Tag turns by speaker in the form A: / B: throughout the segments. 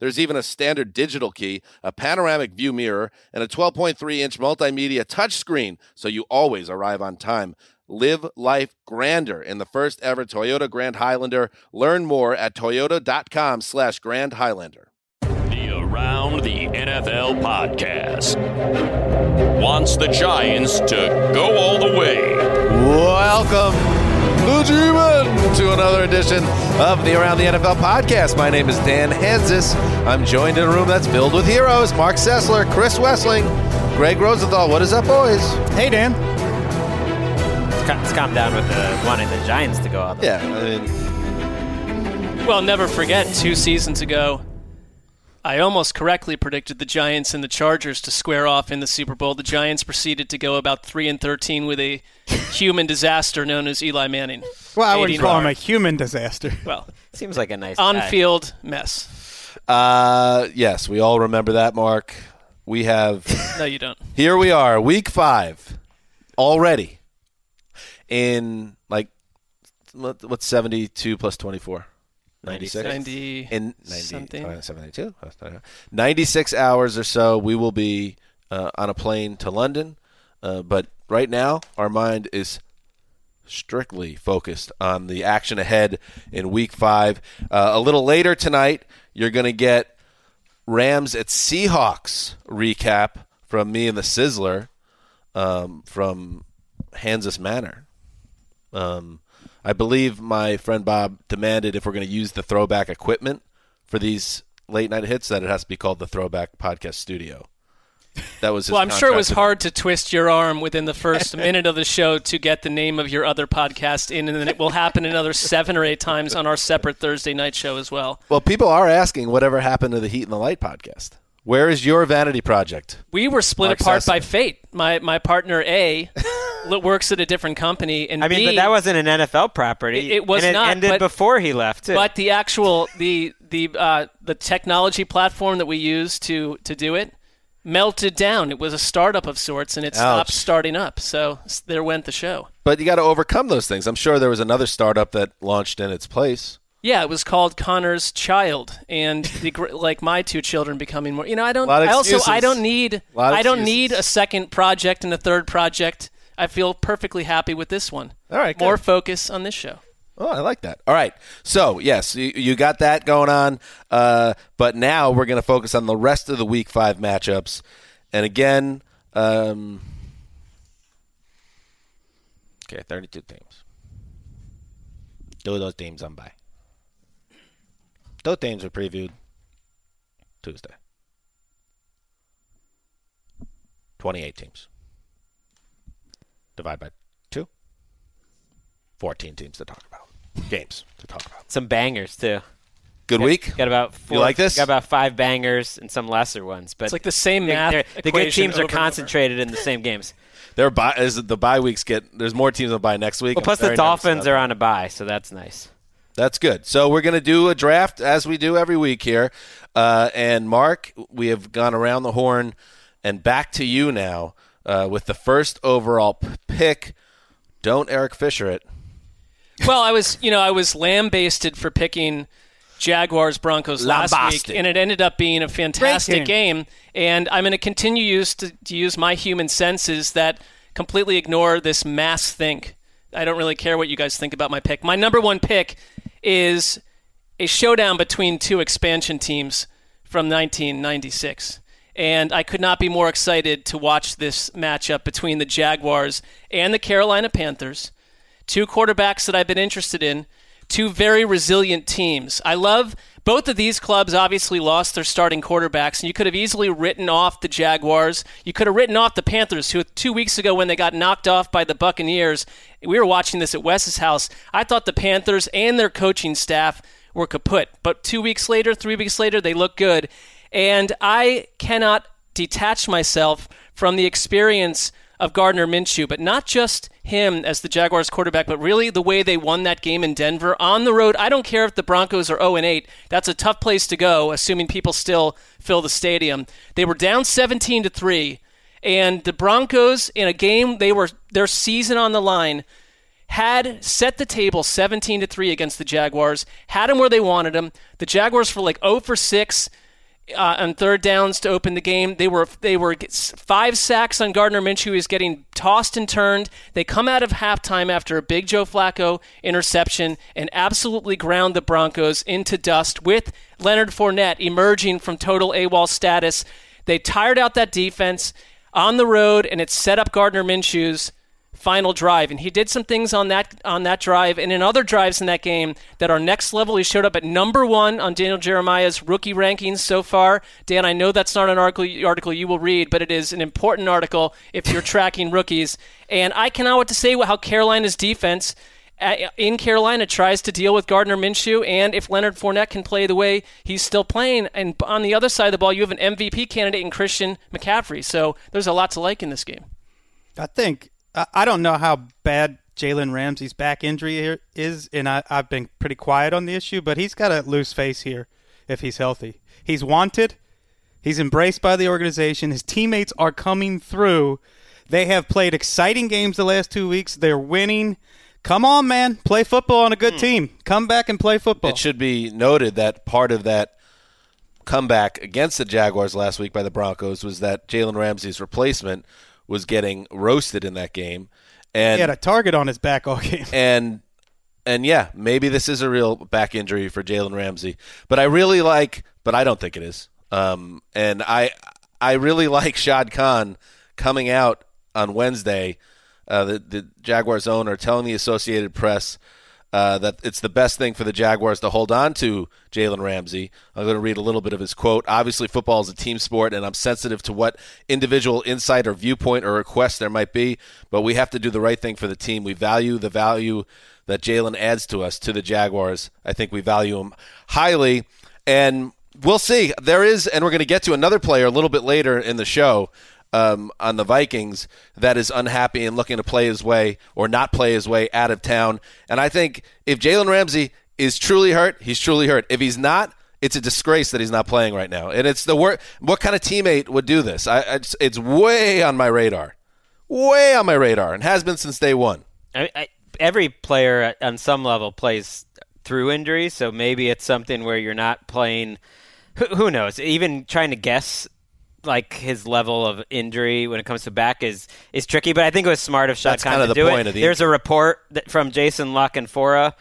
A: There's even a standard digital key, a panoramic view mirror, and a 12.3 inch multimedia touchscreen, so you always arrive on time. Live life grander in the first ever Toyota Grand Highlander. Learn more at toyota.com slash Grand Highlander.
B: The Around the NFL podcast wants the Giants to go all the way.
A: Welcome, the G-Men, to another edition of the Around the NFL podcast. My name is Dan Hanzus. I'm joined in a room that's filled with heroes. Marc Sessler, Chris Wesseling, Gregg Rosenthal. What is up, boys?
C: Hey, Dan.
D: Let's calm down with the wanting the Giants to go up.
A: Yeah, I mean,
E: Well, never forget, two seasons ago, I almost correctly predicted the Giants and the Chargers to square off in the Super Bowl. The Giants proceeded to go about three and thirteen with a human disaster known as Eli Manning.
C: Well, I wouldn't
E: 80
C: call him a human disaster.
E: Well,
D: Seems like a nice
E: on-field mess.
A: uh, yes, we all remember that, Marc. We have
E: No, you don't.
A: Here we are, week five, already in like what, what's seventy two plus twenty four. 96
E: Ninety.
A: In 90,
E: something.
A: uh, 72 96 hours or so we will be uh, on a plane to london. Uh, but right now our mind is strictly focused on the action ahead in week five. Uh, a little later tonight you're going to get rams at seahawks recap from me and the sizzler um, from Hanzus Manor. Um, I believe my friend Bob demanded if we're going to use the throwback equipment for these late night hits that it has to be called the Throwback Podcast Studio. That was his
E: Well, I'm sure it was hard to twist your arm within the first minute of the show to get the name of your other podcast in, and then it will happen another seven or eight times on our separate Thursday night show as well.
A: Well, people are asking whatever happened to the Heat and the Light podcast. Where is your vanity project?
E: We were split
A: Mark
E: apart by fate. My my partner A works at a different company, and
D: I mean,
E: B,
D: but that wasn't an NFL property.
E: It- it was
D: and it
E: not,
D: ended
E: but-
D: before he left. Too.
E: But the actual the the uh, the technology platform that we use to to do it melted down. It was a startup of sorts, and it stopped
A: Ouch.
E: starting up. So there went the show.
A: But you got to overcome those things. I'm sure there was another startup that launched in its place.
E: Yeah, it was called Connor's Child, and the like my two children becoming more. You know, I don't. I also I don't need. I don't
A: excuses.
E: need a second project and a third project. I feel perfectly happy with this one.
A: All right, good.
E: more focus on this show.
A: Oh, I like that. All right. So, yes, you, you got that going on. Uh, but now we're going to focus on the rest of the week five matchups. And again, um, okay, 32 teams. Two of those teams on by. Those teams were previewed Tuesday. 28 teams. Divide by two. 14 teams to talk about. Games to talk about.
D: some bangers too.
A: Good week?
D: Got about four,
A: like this?
D: Got about five bangers and some lesser ones. But
E: It's like the same
D: they-
E: math.
D: they're- the good teams are concentrated in the same games.
A: There are bye, as the bye weeks get. There's more teams on bye next week.
D: Well,
A: I'm
D: plus the Dolphins are on a bye, so that's nice.
A: That's good. So we're going to do a draft as we do every week here. Uh, and Marc, we have gone around the horn and back to you now uh, with the first overall p- pick. Don't Eric Fisher it.
E: Well, I was, you know, I was lambasted for picking Jaguars Broncos last
A: Lambasted.
E: week, and it ended up being a fantastic
C: Great
E: game. And I'm going to continue use to, to use my human senses that completely ignore this mass think. I don't really care what you guys think about my pick. My number one pick is a showdown between two expansion teams from 1996. And I could not be more excited to watch this matchup between the Jaguars and the Carolina Panthers. Two quarterbacks that I've been interested in, two very resilient teams. I love both of these clubs obviously lost their starting quarterbacks, and you could have easily written off the Jaguars. You could have written off the Panthers, who two weeks ago when they got knocked off by the Buccaneers, we were watching this at Wes's house. I thought the Panthers and their coaching staff were kaput. But two weeks later, three weeks later, they look good. And I cannot detach myself from the experience of Gardner Minshew, but not just him as the Jaguars quarterback, but really the way they won that game in Denver on the road. I don't care if the Broncos are 0 and 8. That's a tough place to go, assuming people still fill the stadium. They were down 17 to 3, and the Broncos in a game they were their season on the line had set the table 17 to 3 against the Jaguars, had them where they wanted them. The Jaguars for like 0 for 6 uh, on third downs to open the game. They were they were five sacks on Gardner Minshew. He's getting tossed and turned. They come out of halftime after a big Joe Flacco interception and absolutely ground the Broncos into dust with Leonard Fournette emerging from total AWOL status. They tired out that defense on the road, and it set up Gardner Minshew's final drive. And he did some things on that on that drive and in other drives in that game that are next level. He showed up at number one on daniel jeremiah's rookie rankings so far. Dan i know that's not an article, article you will read but it is an important article if you're tracking rookies. And i cannot wait to say how carolina's defense uh, in Carolina tries to deal with Gardner Minshew, and if Leonard Fournette can play the way he's still playing, and on the other side of the ball, you have an MVP candidate in Christian McCaffrey. So there's a lot to like in this game.
C: I think I- don't know how bad Jalen Ramsey's back injury is, and I, I've been pretty quiet on the issue, but he's got a loose face here if he's healthy. He's wanted. He's embraced by the organization. His teammates are coming through. They have played exciting games the last two weeks. They're winning. Come on, man. Play football on a good hmm. team. Come back and play football.
A: It should be noted that part of that comeback against the Jaguars last week by the Broncos was that Jalen Ramsey's replacement was getting roasted in that game, and
C: he had a target on his back all game.
A: and and yeah, maybe this is a real back injury for Jalen Ramsey. But I really like, but I don't think it is. Um, and I I really like Shad Khan coming out on Wednesday, uh, the the Jaguars owner telling the Associated Press. Uh, that it's the best thing for the Jaguars to hold on to Jalen Ramsey. I'm going to read a little bit of his quote. Obviously, football is a team sport, and I'm sensitive to what individual insight or viewpoint or request there might be, but we have to do the right thing for the team. We value the value that Jalen adds to us, to the Jaguars. I think we value him highly, and we'll see. There is, and we're going to get to another player a little bit later in the show um, on the Vikings that is unhappy and looking to play his way or not play his way out of town. And I think if Jalen Ramsey is truly hurt, he's truly hurt. If he's not, it's a disgrace that he's not playing right now. And it's the work. What kind of teammate would do this? I, it's, it's way on my radar, way on my radar, and has been since day one.
D: I, I, every player on some level plays through injury, so maybe it's something where you're not playing. Who knows? Even trying to guess like his level of injury when it comes to back is is tricky. But I think it was smart of Shad Khan to
A: the
D: do it.
A: of the
D: There's a report that, from Jason La Canfora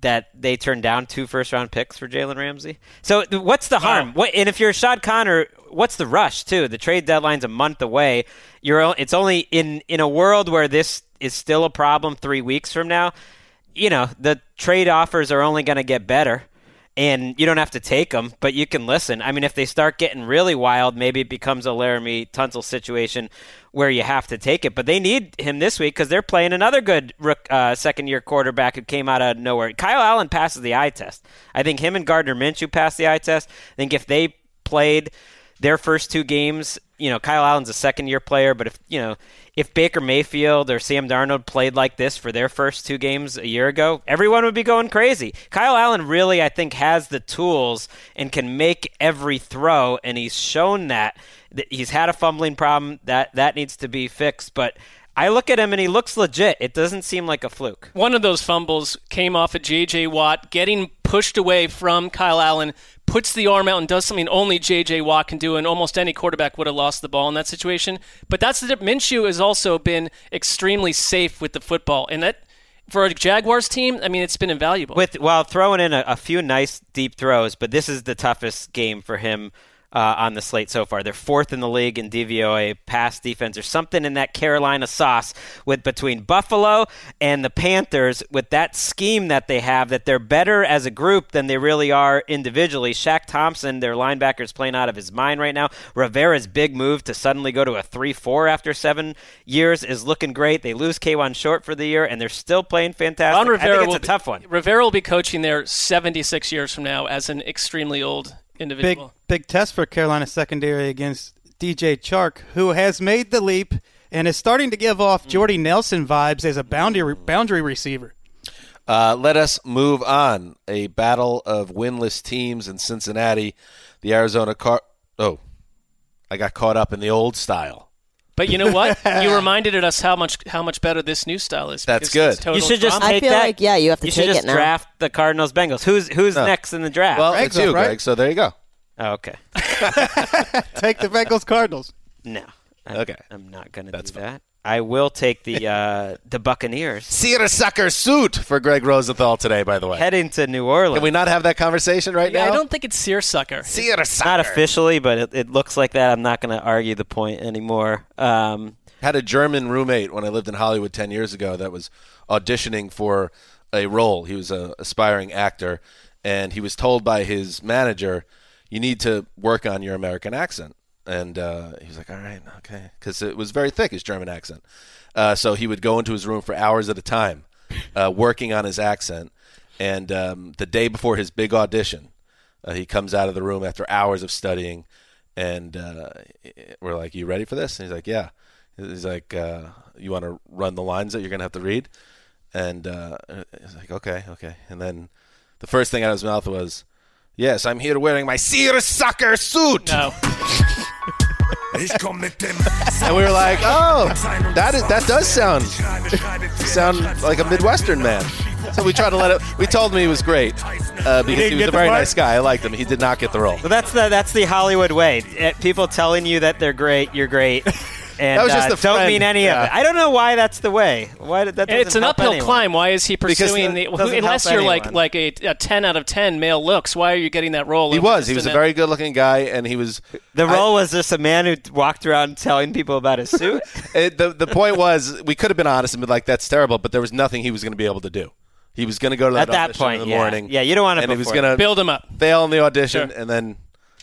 D: that they turned down two first round picks for Jalen Ramsey. So what's the harm? What, and if you're Shad Khan, what's the rush too? The trade deadline's a month away. You're it's only in in a world where this is still a problem 3 weeks from now. You know, the trade offers are only going to get better. And you don't have to take them, but you can listen. I mean, if they start getting really wild, maybe it becomes a Laremy Tunsil situation where you have to take it. But they need him this week because they're playing another good uh, second year quarterback who came out of nowhere. Kyle Allen passes the eye test. I think him and Gardner Minshew passed the eye test. I think if they played their first two games, you know, Kyle Allen's a second year player, but if, you know, if Baker Mayfield or Sam Darnold played like this for their first two games a year ago, everyone would be going crazy. Kyle Allen really, I think, has the tools and can make every throw, and he's shown that. He's had a fumbling problem that that needs to be fixed, but I look at him and he looks legit. It doesn't seem like a fluke.
E: One of those fumbles came off of J.J. Watt getting pushed away from Kyle Allen, puts the arm out and does something only J.J. Watt can do, and almost any quarterback would have lost the ball in that situation. But that's the Minshew has also been extremely safe with the football, and that for a Jaguars team, I mean, it's been invaluable.
D: With while throwing in a, a few nice deep throws, but this is the toughest game for him uh, on the slate so far. They're fourth in the league in DVOA pass defense. or something in that Carolina sauce with between Buffalo and the Panthers with that scheme that they have that they're better as a group than they really are individually. Shaq Thompson, their linebacker, is playing out of his mind right now. Rivera's big move to suddenly go to a 3-4 after seven years is looking great. They lose Kawann Short for the year, and they're still playing fantastic.
E: Ron Rivera
D: I think it's a
E: be-
D: tough one.
E: Rivera will be coaching there 76 years from now as an extremely old individual.
C: big test for Carolina secondary against DJ Chark, who has made the leap and is starting to give off Jordy Nelson vibes as a boundary boundary receiver.
A: Uh, let us move on. A battle of winless teams in Cincinnati. The Arizona Car. Oh, I got caught up in the old style.
E: But you know what? you reminded us how much how much better this new style is.
A: That's good.
D: You should just
E: drama.
F: I
D: take
F: feel
D: that.
F: like, yeah, you have to
D: you should
F: take
D: just
F: it now.
D: draft the Cardinals Bengals. Who's who's
A: No.
D: next in the draft?
A: Well,
C: Gregg's
A: it's you,
C: up, right?
A: Gregg. So there you go.
D: oh, okay.
C: Take the Bengals Cardinals.
D: No. I'm,
A: Okay.
D: I'm not going to
A: That's
D: do
A: fine.
D: that. I will take the uh, the Buccaneers
A: Seersucker suit for Gregg Rosenthal today, by the way.
D: heading to New Orleans.
A: Can we not have that conversation right
E: Yeah,
A: now?
E: I don't think it's seersucker.
A: Seersucker.
D: not officially, but it, it looks like that. I'm not going to argue the point anymore. Um,
A: had a German roommate when I lived in Hollywood 10 years ago that was auditioning for a role. He was an aspiring actor, and he was told by his manager, you need to work on your American accent. And uh, he was like, all right, okay. Because it was very thick, his German accent. Uh, so he would go into his room for hours at a time, uh, working on his accent. And um, the day before his big audition, uh, he comes out of the room after hours of studying, and uh, we're like, "You ready for this?" And he's like, "Yeah." He's like, uh, "You want to run the lines that you're gonna have to read?" And uh, he's like, "Okay, okay." And then the first thing out of his mouth was, "Yes, I'm here wearing my seersucker suit."
E: No.
A: And we were like, "Oh, that is that does sound sound like a Midwestern man." So we tried to let it. We told him he was great uh, because he,
C: didn't
A: was a very
C: part?
A: nice guy. I liked him. He did not get the role.
D: but that's the that's the Hollywood way. Eh, People telling you that they're great, you're great, and
A: That was just
D: uh,
A: the
D: don't
A: friend.
D: mean any
A: Yeah.
D: of it. I don't know why that's the way. Why did that?
E: It's an uphill
D: anyone.
E: climb. Why is he pursuing
A: the-
E: the? unless you're like
D: anyone.
E: like a, a ten out of ten male looks, why are you getting that role?
A: He was. He was a very good-looking guy, and he was.
D: The
A: I-
D: role was just a man who walked around telling people about his suit.
A: It, the the point was we could have been honest and been like that's terrible, but there was nothing he was going to be able to do. He was going to go to that
D: At that
A: audition
D: point,
A: in the
D: yeah.
A: morning.
D: Yeah, you don't want it
A: and he was going to
E: build him up.
A: fail in the audition
E: Sure.
A: and then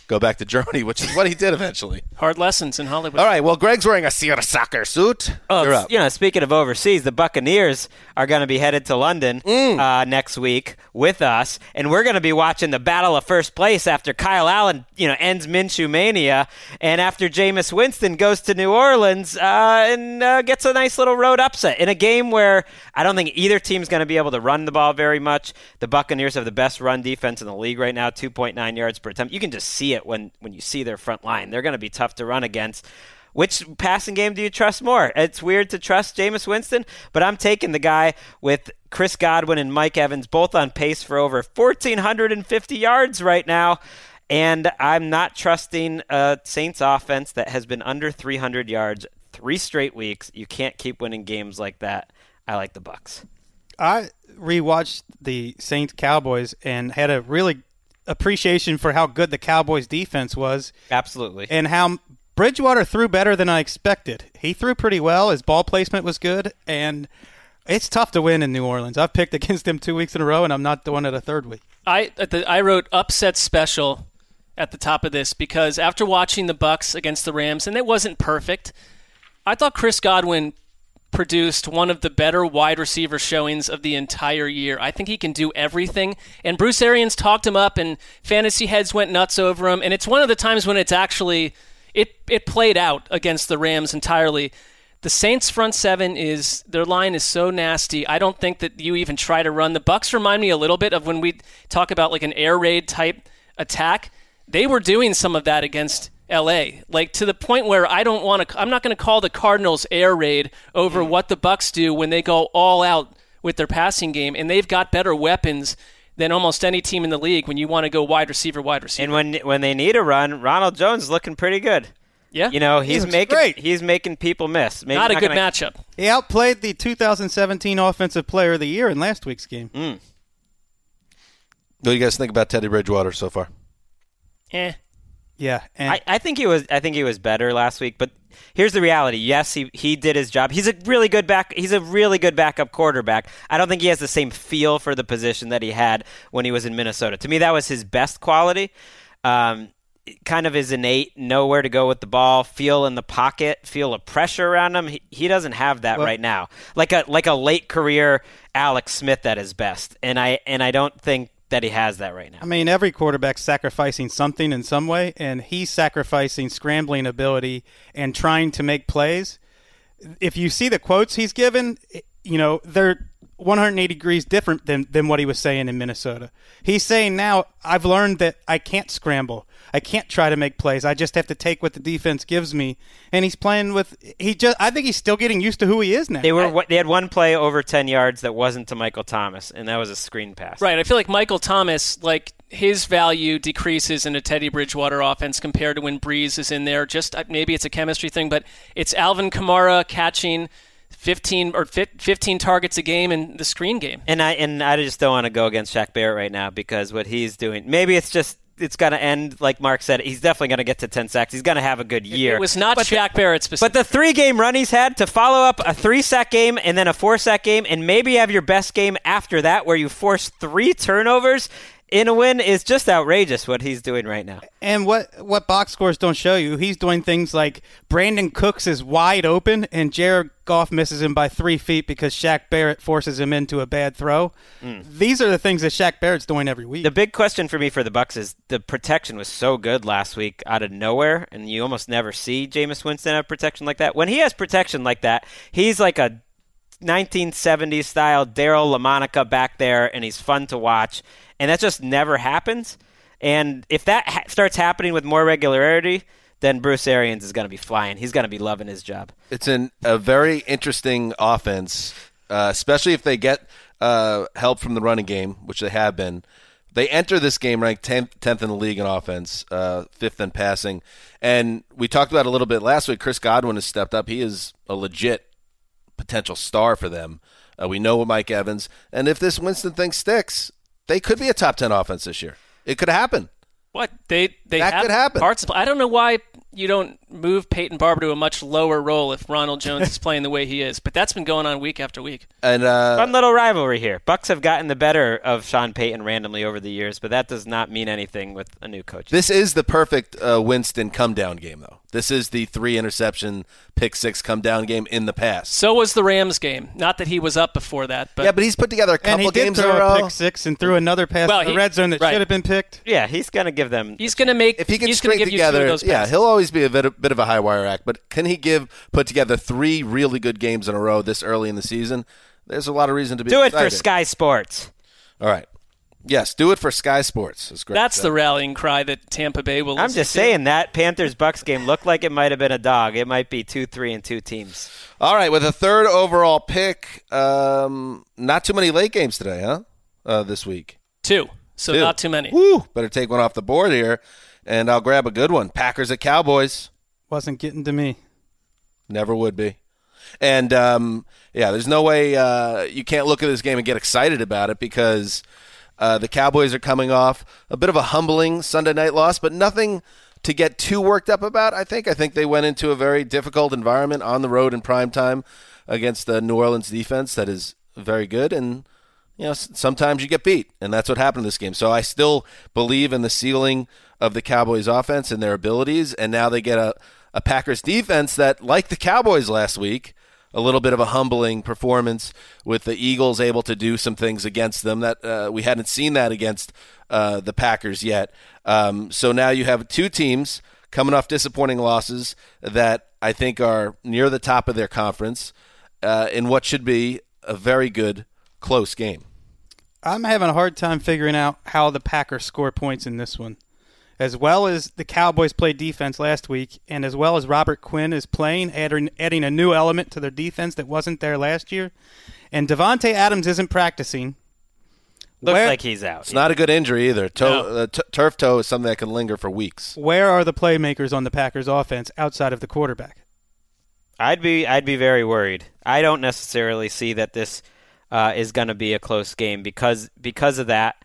A: go back to Germany, which is what he did eventually.
E: Hard lessons in Hollywood.
A: All right. Well, Gregg's wearing a Sierra soccer suit.
D: Oh,
A: You're up.
D: you know, speaking of overseas, the Buccaneers are going to be headed to London
A: Mm.
D: uh, next week with us, and we're going to be watching the battle of first place after Kyle Allen, you know, ends Minshew mania, and after Jameis Winston goes to New Orleans uh, and uh, gets a nice little road upset in a game where I don't think either team's going to be able to run the ball very much. The Buccaneers have the best run defense in the league right now, 2.9 yards per attempt. You can just see it when when you see their front line. They're going to be tough to run against. Which passing game do you trust more? It's weird to trust Jameis Winston, but I'm taking the guy with Chris Godwin and Mike Evans both on pace for over 1,450 yards right now. And I'm not trusting a Saints offense that has been under 300 yards three straight weeks. You can't keep winning games like that. I like the Bucks.
C: I rewatched the Saints Cowboys and had a really appreciation for how good the Cowboys defense was
D: Absolutely.
C: and how Bridgewater threw better than I expected. He threw pretty well. His ball placement was good, and it's tough to win in New Orleans. I've picked against them two weeks in a row, and I'm not doing it a third week.
E: I at the, I wrote upset special at the top of this because after watching the Bucks against the Rams, and it wasn't perfect, I thought Chris Godwin produced one of the better wide receiver showings of the entire year. I think he can do everything. And Bruce Arians talked him up, and fantasy heads went nuts over him. And it's one of the times when it's actually it it played out against the Rams entirely. The Saints front seven is their line is so nasty. I don't think that you even try to run. The Bucks remind me a little bit of when we talk about like an air raid type attack. They were doing some of that against LA. Like to the point where I don't want to I'm not going to call the Cardinals air raid over
D: Mm.
E: what the Bucks do when they go all out with their passing game and they've got better weapons than almost any team in the league when you want to go wide receiver wide receiver.
D: And when when they need a run, Ronald Jones is looking pretty good.
E: yeah.
D: You know, he's
C: looks
D: making
C: great.
D: he's making people miss. Maybe
E: not a good
D: gonna-
E: matchup.
C: He outplayed the 2017 Offensive Player of the Year in last week's game.
A: What do you guys think about Teddy Bridgewater so far?
E: Eh.
C: Yeah, and
D: I, I think he was I think he was better last week, but here's the reality. Yes, he he did his job. He's a really good back he's a really good backup quarterback. I don't think he has the same feel for the position that he had when he was in Minnesota. To me that was his best quality. Um kind of his innate know where to go with the ball, feel in the pocket, feel a pressure around him. He, he doesn't have that
C: Well-
D: right now. Like a like a late career Alex Smith at his best. And I and I don't think that he has that right now.
C: I mean, every quarterback's sacrificing something in some way, and he's sacrificing scrambling ability and trying to make plays. If you see the quotes he's given, you know, they're 180 degrees different than, than what he was saying in Minnesota. He's saying now, I've learned that I can't scramble. I can't try to make plays. I just have to take what the defense gives me. And he's playing with, he just, I think he's still getting used to who he is now.
D: They were they had one play over 10 yards that wasn't to Michael Thomas and that was a screen pass.
E: Right. I feel like Michael Thomas, like his value decreases in a Teddy Bridgewater offense compared to when Brees is in there. Just uh, maybe it's a chemistry thing, but it's Alvin Kamara catching 15 or 15 targets a game in the screen game.
D: And I and I just don't want to go against Shaq Barrett right now because what he's doing. Maybe it's just it's going to end like Marc said. He's definitely going to get to 10 sacks. He's going to have a good year.
E: It was not
D: But the-
E: Shaq Barrett specific.
D: But the three game run he's had to follow up a three sack game and then a four sack game and maybe have your best game after that where you force three turnovers in a win is just outrageous what he's doing right now.
C: And what what box scores don't show you, he's doing things like Brandin Cooks is wide open and Jared Goff misses him by three feet because Shaq Barrett forces him into a bad throw. Mm. These are the things that Shaq Barrett's doing every week.
D: The big question for me for the Bucks is the protection was so good last week out of nowhere, and you almost never see Jameis Winston have protection like that. When he has protection like that, he's like a 1970s style Daryle Lamonica back there, and he's fun to watch. And that just never happens. And if that ha- starts happening with more regularity, then Bruce Arians is going to be flying. He's going to be loving his job.
A: It's an, a very interesting offense, uh, especially if they get uh, help from the running game, which they have been. They enter this game ranked 10th, 10th in the league in offense, uh, fifth in passing. And we talked about a little bit last week. Chris Godwin has stepped up. He is a legit potential star for them. Uh, we know what Mike Evans. And if this Winston thing sticks, they could be a top 10 offense this year. It could happen.
E: What they they
A: That
E: have
A: could happen.
E: Parts of, I don't know why you don't move Peyton Barber to a much lower role if Ronald Jones is playing the way he is. But that's been going on week after week.
A: And uh,
D: Fun little rivalry here. Bucks have gotten the better of Sean Payton randomly over the years, but that does not mean anything with a new coach.
A: This is the perfect uh, Winston come down game, though. This is the three interception, pick six come down game in the past.
E: So was the Rams game. Not that he was up before that, but
A: yeah, but he's put together a
C: and
A: couple
C: he
A: games in
C: throw
A: a
C: a
A: row.
C: pick six and threw another pass
E: Well,
C: to the
E: he-
C: red zone that
E: right.
C: should have been picked.
D: yeah, he's going to give them.
E: he's going to make.
A: If he can string
E: to give you two of
A: together,
E: those
A: yeah, he'll always be a bit, a bit of a high wire act. But can he give put together three really good games in a row this early in the season? There's a lot of reason to be
D: do it for. Sky Sports.
A: All right, yes, do it for Sky Sports. That's great.
E: That's the rallying cry that Tampa Bay will.
D: I'm just
E: to.
D: saying that Panthers Bucks game looked like it might have been a dog. It might be two, three, and two teams.
A: All right, with a third overall pick, um, not too many late games today, huh? Uh, this week.
E: two. So
A: Two.
E: not too many.
A: Woo! Better take one off the board here, and I'll grab a good one. Packers at Cowboys.
C: Wasn't getting to me.
A: Never would be. And um, yeah, there's no way uh, you can't look at this game and get excited about it because uh, the Cowboys are coming off a bit of a humbling Sunday night loss, but nothing to get too worked up about. I think. I think they went into a very difficult environment on the road in prime time against the New Orleans defense that is very good and. You know, sometimes you get beat, and that's what happened in this game. So I still believe in the ceiling of the Cowboys' offense and their abilities, and now they get a, a Packers defense that, like the Cowboys last week, a little bit of a humbling performance with the Eagles able to do some things against them that uh, we hadn't seen that against uh, the Packers yet. Um, so now you have two teams coming off disappointing losses that I think are near the top of their conference uh, in what should be a very good close game.
C: I'm having a hard time figuring out how the Packers score points in this one. As well as the Cowboys played defense last week, and as well as Robert Quinn is playing, adding, adding a new element to their defense that wasn't there last year, and Davante Adams isn't practicing.
D: Looks
C: Where-
D: like he's out.
A: It's not a good injury either. Toe,
E: No.
A: uh, t- turf toe is something that can linger for weeks.
C: Where are the playmakers on the Packers offense outside of the quarterback?
D: I'd be I'd be very worried. I don't necessarily see that this uh, is going to be a close game because because of that,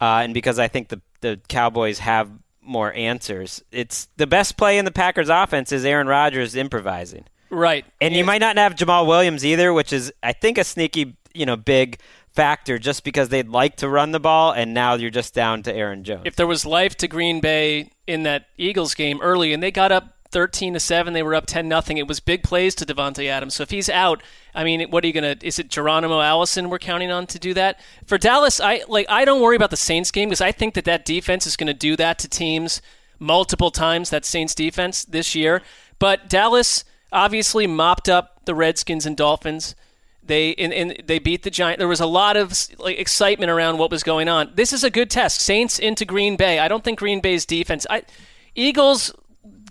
D: uh, and because I think the the Cowboys have more answers. It's the best play in the Packers offense is Aaron Rodgers improvising,
E: Right.
D: and you might not have Jamaal Williams either, which is I think a sneaky you know big factor just because they'd like to run the ball, and now you're just down to Aaron Jones.
E: if there was life to Green Bay in that Eagles game early, and they got up 13 to seven, they were up 10 nothing. It was big plays to Davante Adams. So if he's out, I mean, what are you gonna? Is it Geronimo Allison we're counting on to do that for Dallas? I like. I don't worry about the Saints game because I think that that defense is going to do that to teams multiple times. That Saints defense this year, but Dallas obviously mopped up the Redskins and Dolphins. They and, and they beat the Giants. There was a lot of like excitement around what was going on. This is a good test. Saints into Green Bay. I don't think Green Bay's defense. I Eagles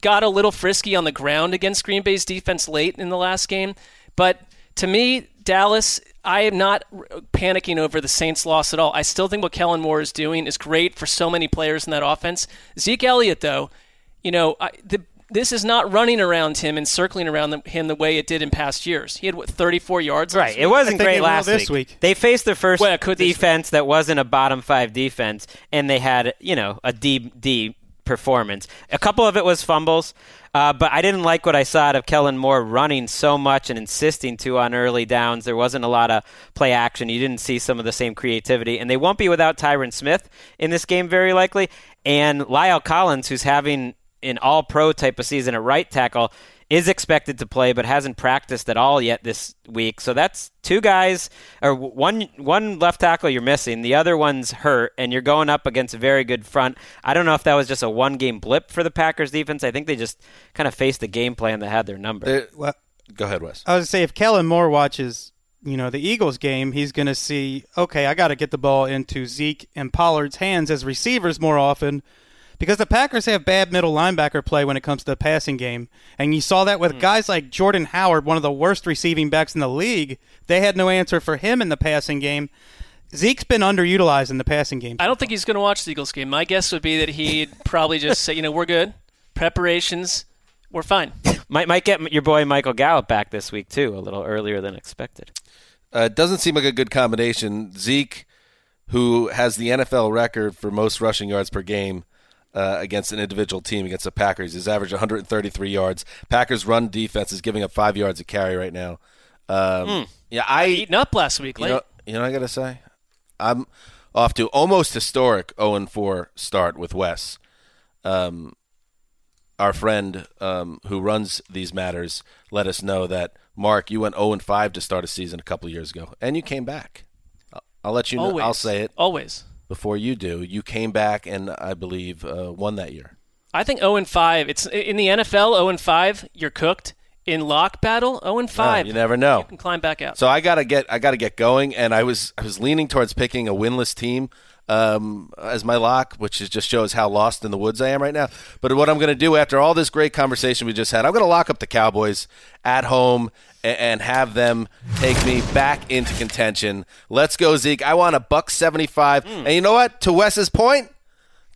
E: got a little frisky on the ground against Green Bay's defense late in the last game, but to me, Dallas. I am not panicking over the Saints' loss at all. I still think what Kellen Moore is doing is great for so many players in that offense. Zeke Elliott, though, you know, I, the, this is not running around him and circling around the, him the way it did in past years. He had what 34 yards. last
D: Right.
E: week?
D: It wasn't great last
C: this
D: week.
C: week.
D: They faced their first
E: Well, could
D: defense that wasn't a bottom five defense, and they had you know a D D performance. A couple of it was fumbles, uh, but I didn't like what I saw out of Kellen Moore running so much and insisting to on early downs. There wasn't a lot of play action. You didn't see some of the same creativity, and they won't be without Tyron Smith in this game very likely, and La'el Collins, who's having an All Pro type of season at right tackle is expected to play but hasn't practiced at all yet this week. So that's two guys or one one left tackle you're missing. The other one's hurt and you're going up against a very good front. I don't know if that was just a one game blip for the Packers defense. I think they just kind of faced the game plan that had their number.
A: There-
C: Well,
A: go ahead, Wes.
C: I was to say if Kellen Moore watches, you know, the Eagles game, he's going to see, okay, I got to get the ball into Zeke and Pollard's hands as receivers more often because the Packers have bad middle linebacker play when it comes to the passing game. And you saw that with guys like Jordan Howard, one of the worst receiving backs in the league. They had no answer for him in the passing game. Zeke's been underutilized in the passing game.
E: I don't think he's going to watch the Eagles game. My guess would be that he'd probably just say, you know, we're good. Preparations, we're fine.
D: might might get your boy Michael Gallup back this week too, a little earlier than expected.
A: Uh, it doesn't seem like a good combination. Zeke, who has the NFL record for most rushing yards per game uh, against an individual team against the Packers, He's averaged 133 yards. Packers' run defense is giving up five yards a carry right now. Um, Yeah, I
E: Eaten up last week,
A: you know, you know, what I gotta say, I'm off to almost historic 0 4 start with Wes. Um, our friend um, who runs these matters let us know that Marc, you went 0 5 to start a season a couple years ago, and you came back. I'll, I'll let you know.
E: Always.
A: I'll say it
E: Always.
A: Before you do. You came back, and I believe uh, won that year.
E: I think 0 and 5. It's in the NFL 0 and 5, you're cooked. In lock battle, 0 and 5.
A: you never know.
E: You can climb back out.
A: So I gotta get I gotta get going, and I was I was leaning towards picking a winless team um, as my lock, which is just shows how lost in the woods I am right now. But what I'm gonna do after all this great conversation we just had, I'm gonna lock up the Cowboys at home and, and have them take me back into contention. Let's go, Zeke. I want a buck seventy five, and you know what? To Wes's point.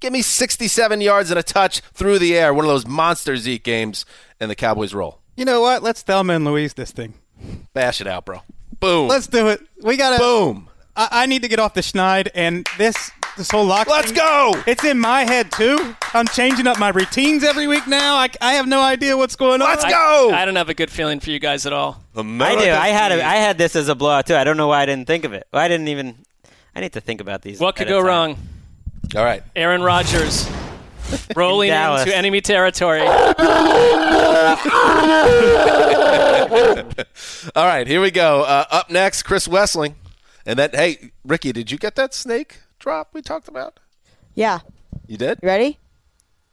A: Give me 67 yards and a touch through the air. One of those monster Zeke games, and the Cowboys roll.
C: You know what? Let's Thelma and Louise this thing.
A: Bash it out, bro. Boom.
C: Let's do it. We got to.
A: Boom.
C: I, I need to get off the schneid and this this whole lock.
A: Let's
C: thing,
A: go.
C: It's in my head too. I'm changing up my routines every week now. I, I have no idea what's going on.
A: Let's go.
E: I don't have a good feeling for you guys at all.
D: I do. I had a, I had this as a blowout too. I don't know why I didn't think of it. I didn't even. I need to think about these.
E: What could go
D: time.
E: wrong?
A: All right.
E: Aaron Rodgers rolling
D: Dallas.
E: into enemy territory.
A: All right, here we go. Uh, up next, Chris Wesseling. And then, hey, Ricky, did you get that snake drop we talked about?
F: Yeah.
A: You did?
F: You ready?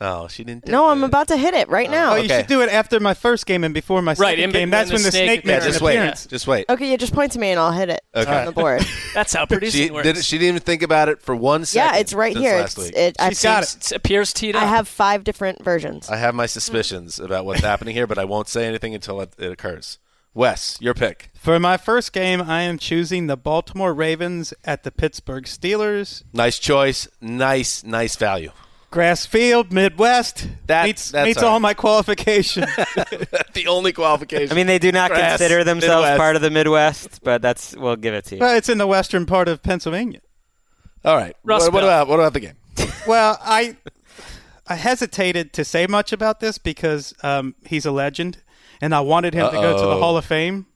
A: Oh, she didn't. do
F: No,
A: it.
F: I'm about to hit it right oh, now.
C: Oh, you
A: Okay.
C: should do it after my first game and before my
E: Right,
C: second
E: in
C: game.
E: between
C: That's
E: the
C: when the
E: snake
C: snake
E: and
A: Yeah,
C: makes an
A: just wait.
C: appearance.
A: Just wait.
F: Okay, yeah, just point to me and I'll hit it
A: Okay.
F: on the board.
E: That's how producing
A: She
E: works.
A: did. She didn't even think about it for one second.
F: yeah, it's right
A: since
F: here.
A: Last
F: It's,
A: week.
F: it, I've
C: got
F: seen-
C: it.
E: It appears teed up.
F: I have five different versions.
A: I have my suspicions about what's happening here, but I won't say anything until it, it occurs. Wes, your pick.
C: For my first game, I am choosing the Baltimore Ravens at the Pittsburgh Steelers.
A: Nice choice. Nice, nice value.
C: Grass field, Midwest.
A: That-
C: meets
A: that's
C: meets
A: all
C: all
A: right.
C: my qualifications.
A: the only qualification.
D: I mean, they do not
A: Grass,
D: consider themselves
A: Midwest.
D: part of the Midwest, but that's we'll give it to you.
C: but it's in the western part of Pennsylvania.
A: All right.
E: Rust
A: What, what about what about the game?
C: Well, I I hesitated to say much about this because um, he's a legend, and I wanted him to go to the Hall of Fame.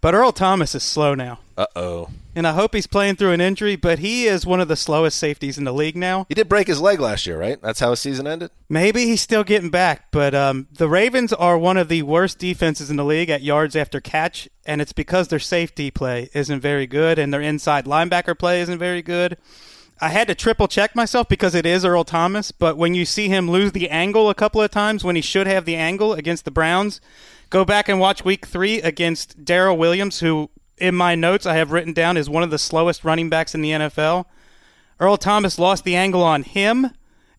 C: But Earl Thomas is slow now,
A: Uh oh.
C: and I hope he's playing through an injury. But he is one of the slowest safeties in the league now.
A: He did break his leg last year, right? That's how his season ended.
C: Maybe he's still getting back, but um, the Ravens are one of the worst defenses in the league at yards after catch, and it's because their safety play isn't very good and their inside linebacker play isn't very good. I had to triple check myself because it is Earl Thomas, but when you see him lose the angle a couple of times when he should have the angle against the Browns, go back and watch week three against Darrel Williams, who in my notes I have written down is one of the slowest running backs in the NFL. Earl Thomas lost the angle on him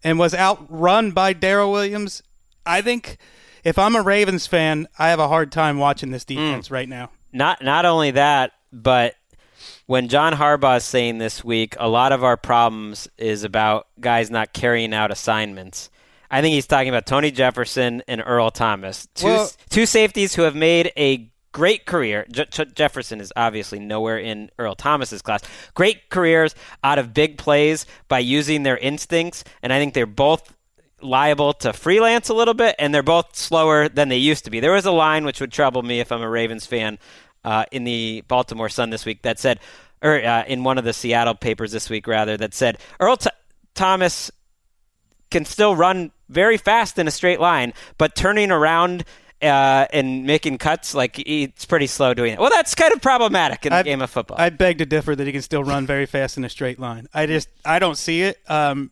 C: and was outrun by Darrel Williams. I think if I'm a Ravens fan, I have a hard time watching this hmm. defense right now.
D: not not only that, but when John Harbaugh is saying this week, a lot of our problems is about guys not carrying out assignments. I think he's talking about Tony Jefferson and Earl Thomas, two
C: Well-
D: two safeties who have made a great career. Je- Je- Jefferson is obviously nowhere in Earl Thomas's class. Great careers out of big plays by using their instincts, and I think they're both liable to freelance a little bit, and they're both slower than they used to be. There was a line which would trouble me if I'm a Ravens fan uh, in the Baltimore Sun this week that said, or uh, in one of the Seattle papers this week rather, that said Earl Th- Thomas can still run very fast in a straight line, but turning around. Uh, and making cuts like it's pretty slow doing it. Well, that's kind of problematic in the
C: I-
D: game of football.
C: I beg to differ that he can still run very fast in a straight line. I just I don't see it. Um,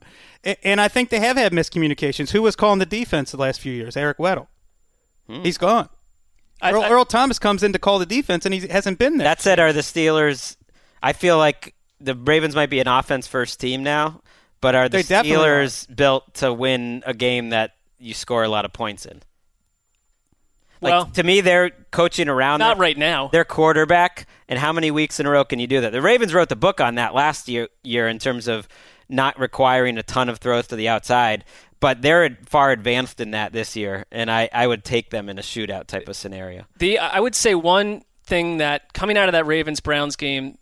C: and I think they have had miscommunications. Who was calling the defense the last few years? Eric Weddle. He's gone.
E: I-
C: Earl,
E: I-
C: Earl Thomas comes in to call the defense, and he hasn't been there.
D: That said, are the Steelers? I feel like the Ravens might be an offense first team now, but are the
C: They definitely
D: Steelers built to win a game that you score a lot of points in? Like,
E: Well-
D: to me, they're coaching around
E: Not
D: their,
E: right now.
D: their quarterback, and how many weeks in a row can you do that? The Ravens wrote the book on that last year, year in terms of not requiring a ton of throws to the outside, but they're far advanced in that this year, and I, I would take them in a shootout type of scenario.
E: The I would say one thing that coming out of that Ravens Browns game,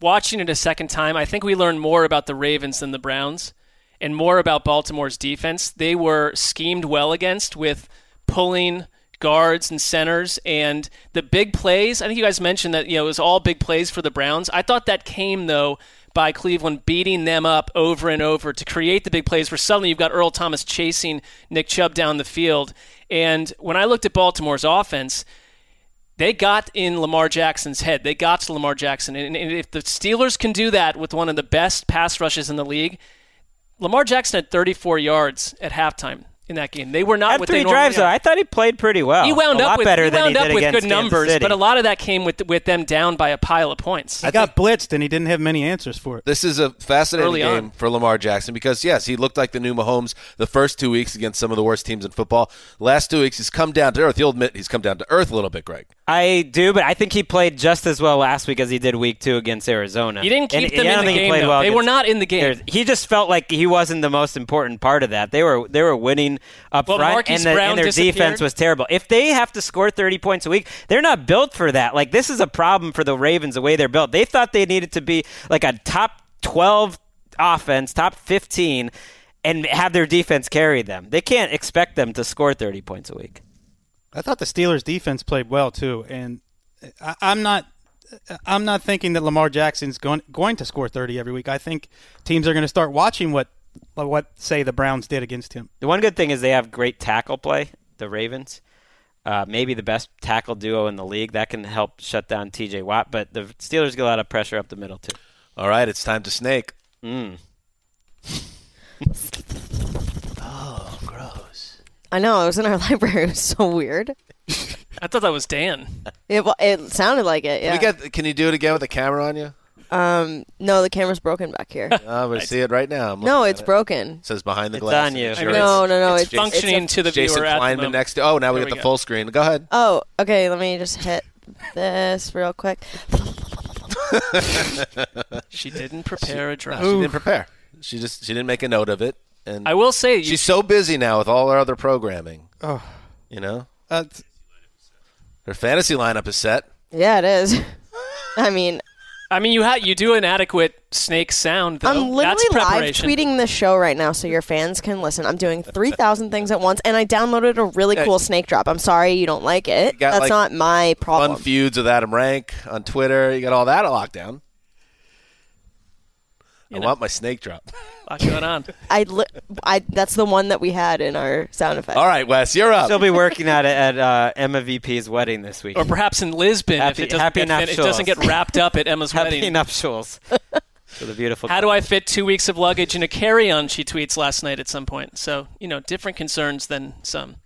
E: watching it a second time, I think we learned more about the Ravens than the Browns, and more about Baltimore's defense. They were schemed well against with pulling guards and centers and the big plays. I think you guys mentioned that you know it was all big plays for the Browns. I thought that came though by Cleveland beating them up over and over to create the big plays where suddenly you've got Earl Thomas chasing Nick Chubb down the field. And when I looked at Baltimore's offense, they got in Lamar Jackson's head. They got to Lamar Jackson. And, if the Steelers can do that with one of the best pass rushes in the league, Lamar Jackson had 34 yards at halftime in that game. They were not
D: Had
E: what
D: three
E: they
D: drives though. I thought he played pretty well.
E: He wound
D: a
E: up
D: lot
E: with
D: better
E: he
D: than
E: wound
D: he
E: up
D: did
E: with good numbers,
D: City.
E: but a lot of that came with with them down by a pile of points.
C: he got blitzed, and he didn't have many answers for it.
A: This is a fascinating
E: Early
A: game
E: on.
A: for Lamar Jackson because yes, he looked like the new Mahomes the first two weeks against some of the worst teams in football. Last two weeks, he's come down to earth. You'll admit he's come down to earth a little bit, Gregg.
D: I do, but I think he played just as well last week as he did week two against Arizona.
E: He didn't keep
D: And
E: them in the
D: he
E: game,
D: well
E: They were not in the game.
D: He just felt like he wasn't the most important part of that. They were they were winning up
E: Well,
D: front,
E: Marquise
D: and, the, and their defense was terrible. If they have to score 30 points a week, they're not built for that. Like this is a problem for the Ravens the way they're built. They thought they needed to be like a top 12 offense, top 15, and have their defense carry them. They can't expect them to score 30 points a week.
C: I thought the Steelers' defense played well too, and I, I'm not. I'm not thinking that Lamar Jackson's going going to score 30 every week. I think teams are going to start watching what what say the Browns did against him.
D: The one good thing is they have great tackle play, the Ravens. Uh, maybe the best tackle duo in the league. That can help shut down TJ Watt, but the Steelers get a lot of pressure up the middle, too.
A: All right, it's time to snake.
D: Mm.
F: I know it was in our library. It was so weird.
E: I thought that was Dan.
F: It wa- it sounded like it. Yeah.
A: We get. Can you do it again with the camera on you?
F: um. No, the camera's broken back here.
A: Uh, we see it right now. I'm
F: no,
A: looking
F: it's
A: it.
F: broken.
A: It says behind the
D: It's
A: glass.
D: on you.
A: Sure
F: No, no, no.
E: it's,
F: It's,
E: functioning
F: it's
E: to the
A: Jason
E: viewer at the
A: Kleinman
E: moment.
A: next to. Oh, now we
E: There
A: get
E: we
A: the
E: go.
A: full screen. Go ahead.
F: oh, okay. Let me just hit this real quick.
E: She didn't prepare a draft.
A: She didn't prepare. She just she didn't make a note of it, and
E: I will say, you,
A: she's so busy now with all her other programming.
C: Oh.
A: You know,
C: Uh,
A: her fantasy lineup is set.
F: Yeah, it is. I mean,
E: I mean, you ha- you do an adequate snake sound. Though.
F: I'm literally
E: That's
F: live tweeting the show right now so your fans can listen. I'm doing 3,000 things at once, and I downloaded a really
A: Yeah.
F: cool snake drop. I'm sorry you don't like it.
A: got,
F: That's
A: like,
F: not my problem.
A: Fun feuds with Adam Rank on Twitter. You got all that locked down. I
E: know.
A: want my snake drop.
E: Lot going on.
F: I, li- I That's the one that we had in our sound effect.
A: All right, Wes, you're up.
D: She'll be working at it at uh, Emma VP's wedding this week.
E: Or perhaps in Lisbon
D: Happy-
E: if it doesn't,
D: happy
E: get, fin- it
D: nuptials.
E: doesn't get wrapped up at Emma's
D: Happy
E: wedding.
D: nuptials for the beautiful.
E: How do I fit two weeks of luggage in a carry-on? She tweets last night at some point. So you know, different concerns than some.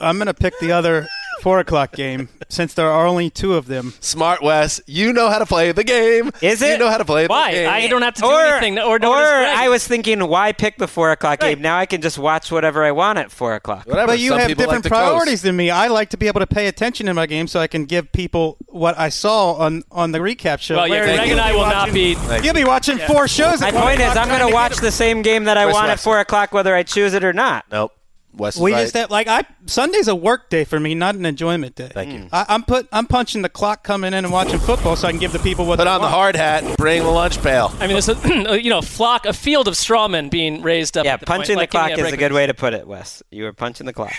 C: I'm gonna pick the other four o'clock game since there are only two of them.
A: Smart Wes, you know how to play the game.
D: Is it?
A: You know how to play
E: Why?
A: the game.
E: I don't have to do
D: or,
E: anything. Or, nor
D: or. I was thinking, why pick the four o'clock
E: Right.
D: game? Now I can just watch whatever I want at four o'clock.
A: Whatever.
C: But you
A: Some
C: have different
A: like to coast.
C: priorities than me. I like to be able to pay attention in my game so I can give people what I saw on, on the recap show.
E: well, yeah,
C: Whereas
E: Gregg
C: you'll
E: and I
C: be
E: will not
C: watching-
E: be.
C: You'll be watching four shows.
D: My
C: at
D: point is, I'm going to watch the same game that I
A: Chris
D: want at four o'clock, whether I choose it or not.
A: Nope. Wes
C: We
A: right.
C: just have like I Sunday's a work day for me, not an enjoyment day.
A: Thank you. Mm.
C: I, I'm put I'm punching the clock coming in and watching football so I can give the people what
A: Put
C: they
A: on the hard hat and bring the lunch pail.
E: I mean, there's a you know flock, a field of strawmen being raised up.
D: Yeah,
E: at the point,
D: punching
E: like
D: the clock
E: in
D: is a good way to put it, Wes. You were punching the clock.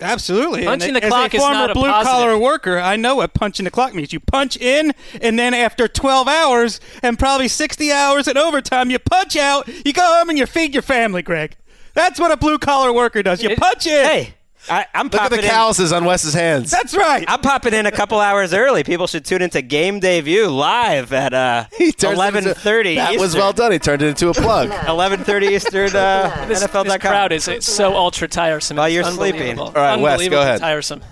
C: Absolutely.
E: Punching
C: And
E: the
C: as
E: clock
C: a
E: is
C: former
E: not a
C: blue collar worker. I know what punching the clock means. You punch in, and then after 12 hours and probably 60 hours in overtime, you punch out. You go home and you feed your family, Gregg. That's what a blue collar worker does. You
E: It-
C: punch it.
D: Hey, I, I'm
A: Look at
D: popping
A: the
D: in.
A: calluses on Wes's hands.
C: That's right.
D: I'm popping in a couple hours early. People should tune into Game Day View live at uh,
A: He turns it
D: eleven
A: into-
D: thirty.
A: That was well done. He turned it into a plug.
D: Eleven thirty Eastern. Uh,
E: This,
D: NFL.com.
E: this crowd is it's so ultra tiresome.
D: While
E: It's
D: you're sleeping. All
A: right, Wes, go
E: Unbelievably
A: ahead.
E: Tiresome.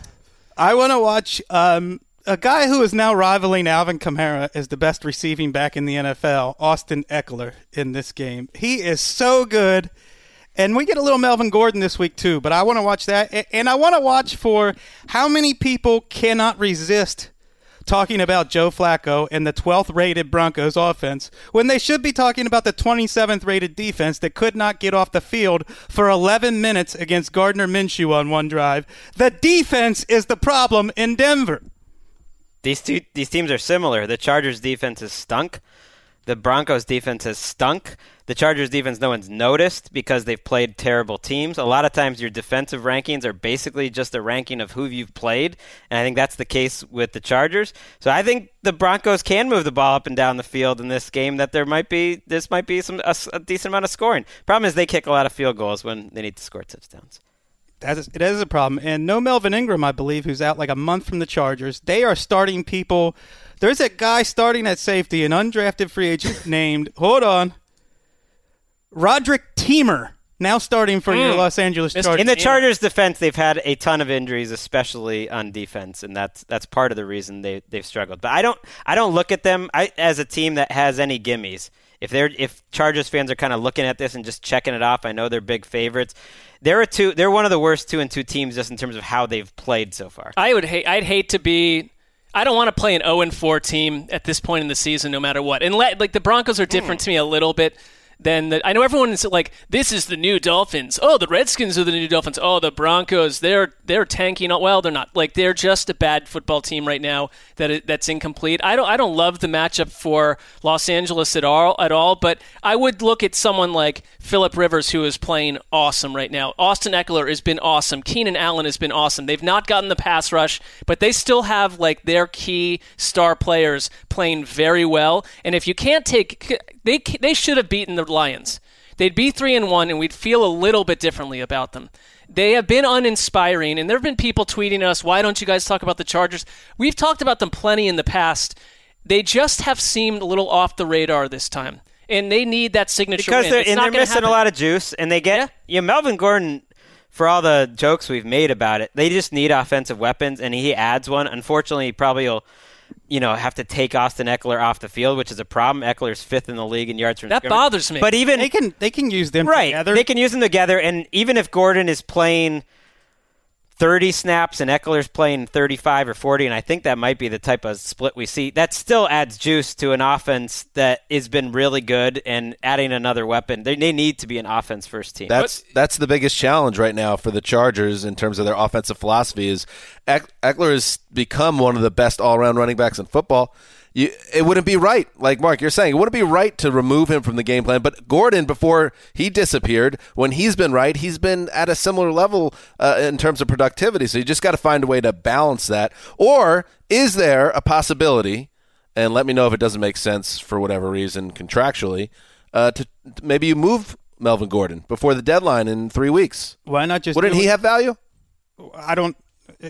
C: I want to watch um, a guy who is now rivaling Alvin Kamara as the best receiving back in the NFL, Austin Ekeler, in this game. He is so good. And we get a little Melvin Gordon this week, too. But I want to watch that. And I want to watch for how many people cannot resist talking about Joe Flacco and the 12th rated Broncos offense when they should be talking about the 27th rated defense that could not get off the field for 11 minutes against Gardner Minshew on one drive. The defense is the problem in Denver.
D: These two these teams are similar. The Chargers defense is stunk. The Broncos defense has stunk. The Chargers defense no one's noticed because they've played terrible teams. A lot of times your defensive rankings are basically just a ranking of who you've played, and I think that's the case with the Chargers. So I think the Broncos can move the ball up and down the field in this game that there might be this might be some a decent amount of scoring. Problem is they kick a lot of field goals when they need to score touchdowns.
C: That is, it is a problem. And no Melvin Ingram, I believe, who's out like a month from the Chargers. They are starting people. There's a guy starting at safety, an undrafted free agent named, hold on, Roderic Teamer, now starting for your hmm. Los Angeles Chargers.
D: In the Chargers' defense, they've had a ton of injuries, especially on defense, and that's that's part of the reason they they've struggled. But I don't I don't look at them I, as a team that has any gimmies. If they're if Chargers fans are kind of looking at this and just checking it off, I know they're big favorites. They're a two. They're one of the worst two and two teams just in terms of how they've played so far.
E: I would hate. I'd hate to be. I don't want to play an 0 and 4 team at this point in the season, no matter what. And let, like the Broncos are different hmm. to me a little bit than the. I know everyone is like, this is the new Dolphins. Oh, the Redskins are the new Dolphins. Oh, the Broncos, they're they're tanking. Well, they're not. Like they're just a bad football team right now that that's incomplete. I don't I don't love the matchup for Los Angeles at all at all. But I would look at someone like Philip Rivers, who is playing awesome right now. Austin Ekeler has been awesome. Keenan Allen has been awesome. They've not gotten the pass rush, but they still have like their key star players playing very well. And if you can't take, they they should have beaten the Lions. They'd be three and one, and we'd feel a little bit differently about them. They have been uninspiring, and there have been people tweeting us, "Why don't you guys talk about the Chargers?" We've talked about them plenty in the past. They just have seemed a little off the radar this time, and they need that signature
D: because
E: win.
D: they're
E: It's
D: and
E: not
D: they're missing
E: happen.
D: a lot of juice, and they get yeah. Melvin Gordon for all the jokes we've made about it, they just need offensive weapons, and he adds one. Unfortunately, he probably will, you know, have to take Austin Ekeler off the field, which is a problem. Ekeler's fifth in the league in yards from
E: That
D: scrimmage.
E: bothers me.
D: But even
C: They can they can use them
D: right,
C: together.
D: they can use them together, and even if Gordon is playing. 30 snaps and Ekeler's playing 35 or 40, and I think that might be the type of split we see. That still adds juice to an offense that has been really good, and adding another weapon. They, they need to be an offense first team.
A: That's that's the biggest challenge right now for the Chargers in terms of their offensive philosophy. Is Ekeler has become one of the best all-around running backs in football. You, it wouldn't be right, like Marc, you're saying, it wouldn't be right to remove him from the game plan. But Gordon, before he disappeared, when he's been right, he's been at a similar level uh, in terms of productivity. So you just got to find a way to balance that. Or is there a possibility? And let me know if it doesn't make sense for whatever reason contractually. Uh, to maybe you move Melvin Gordon before the deadline in three weeks.
C: Why not just
A: Wouldn't he have value?
C: I don't.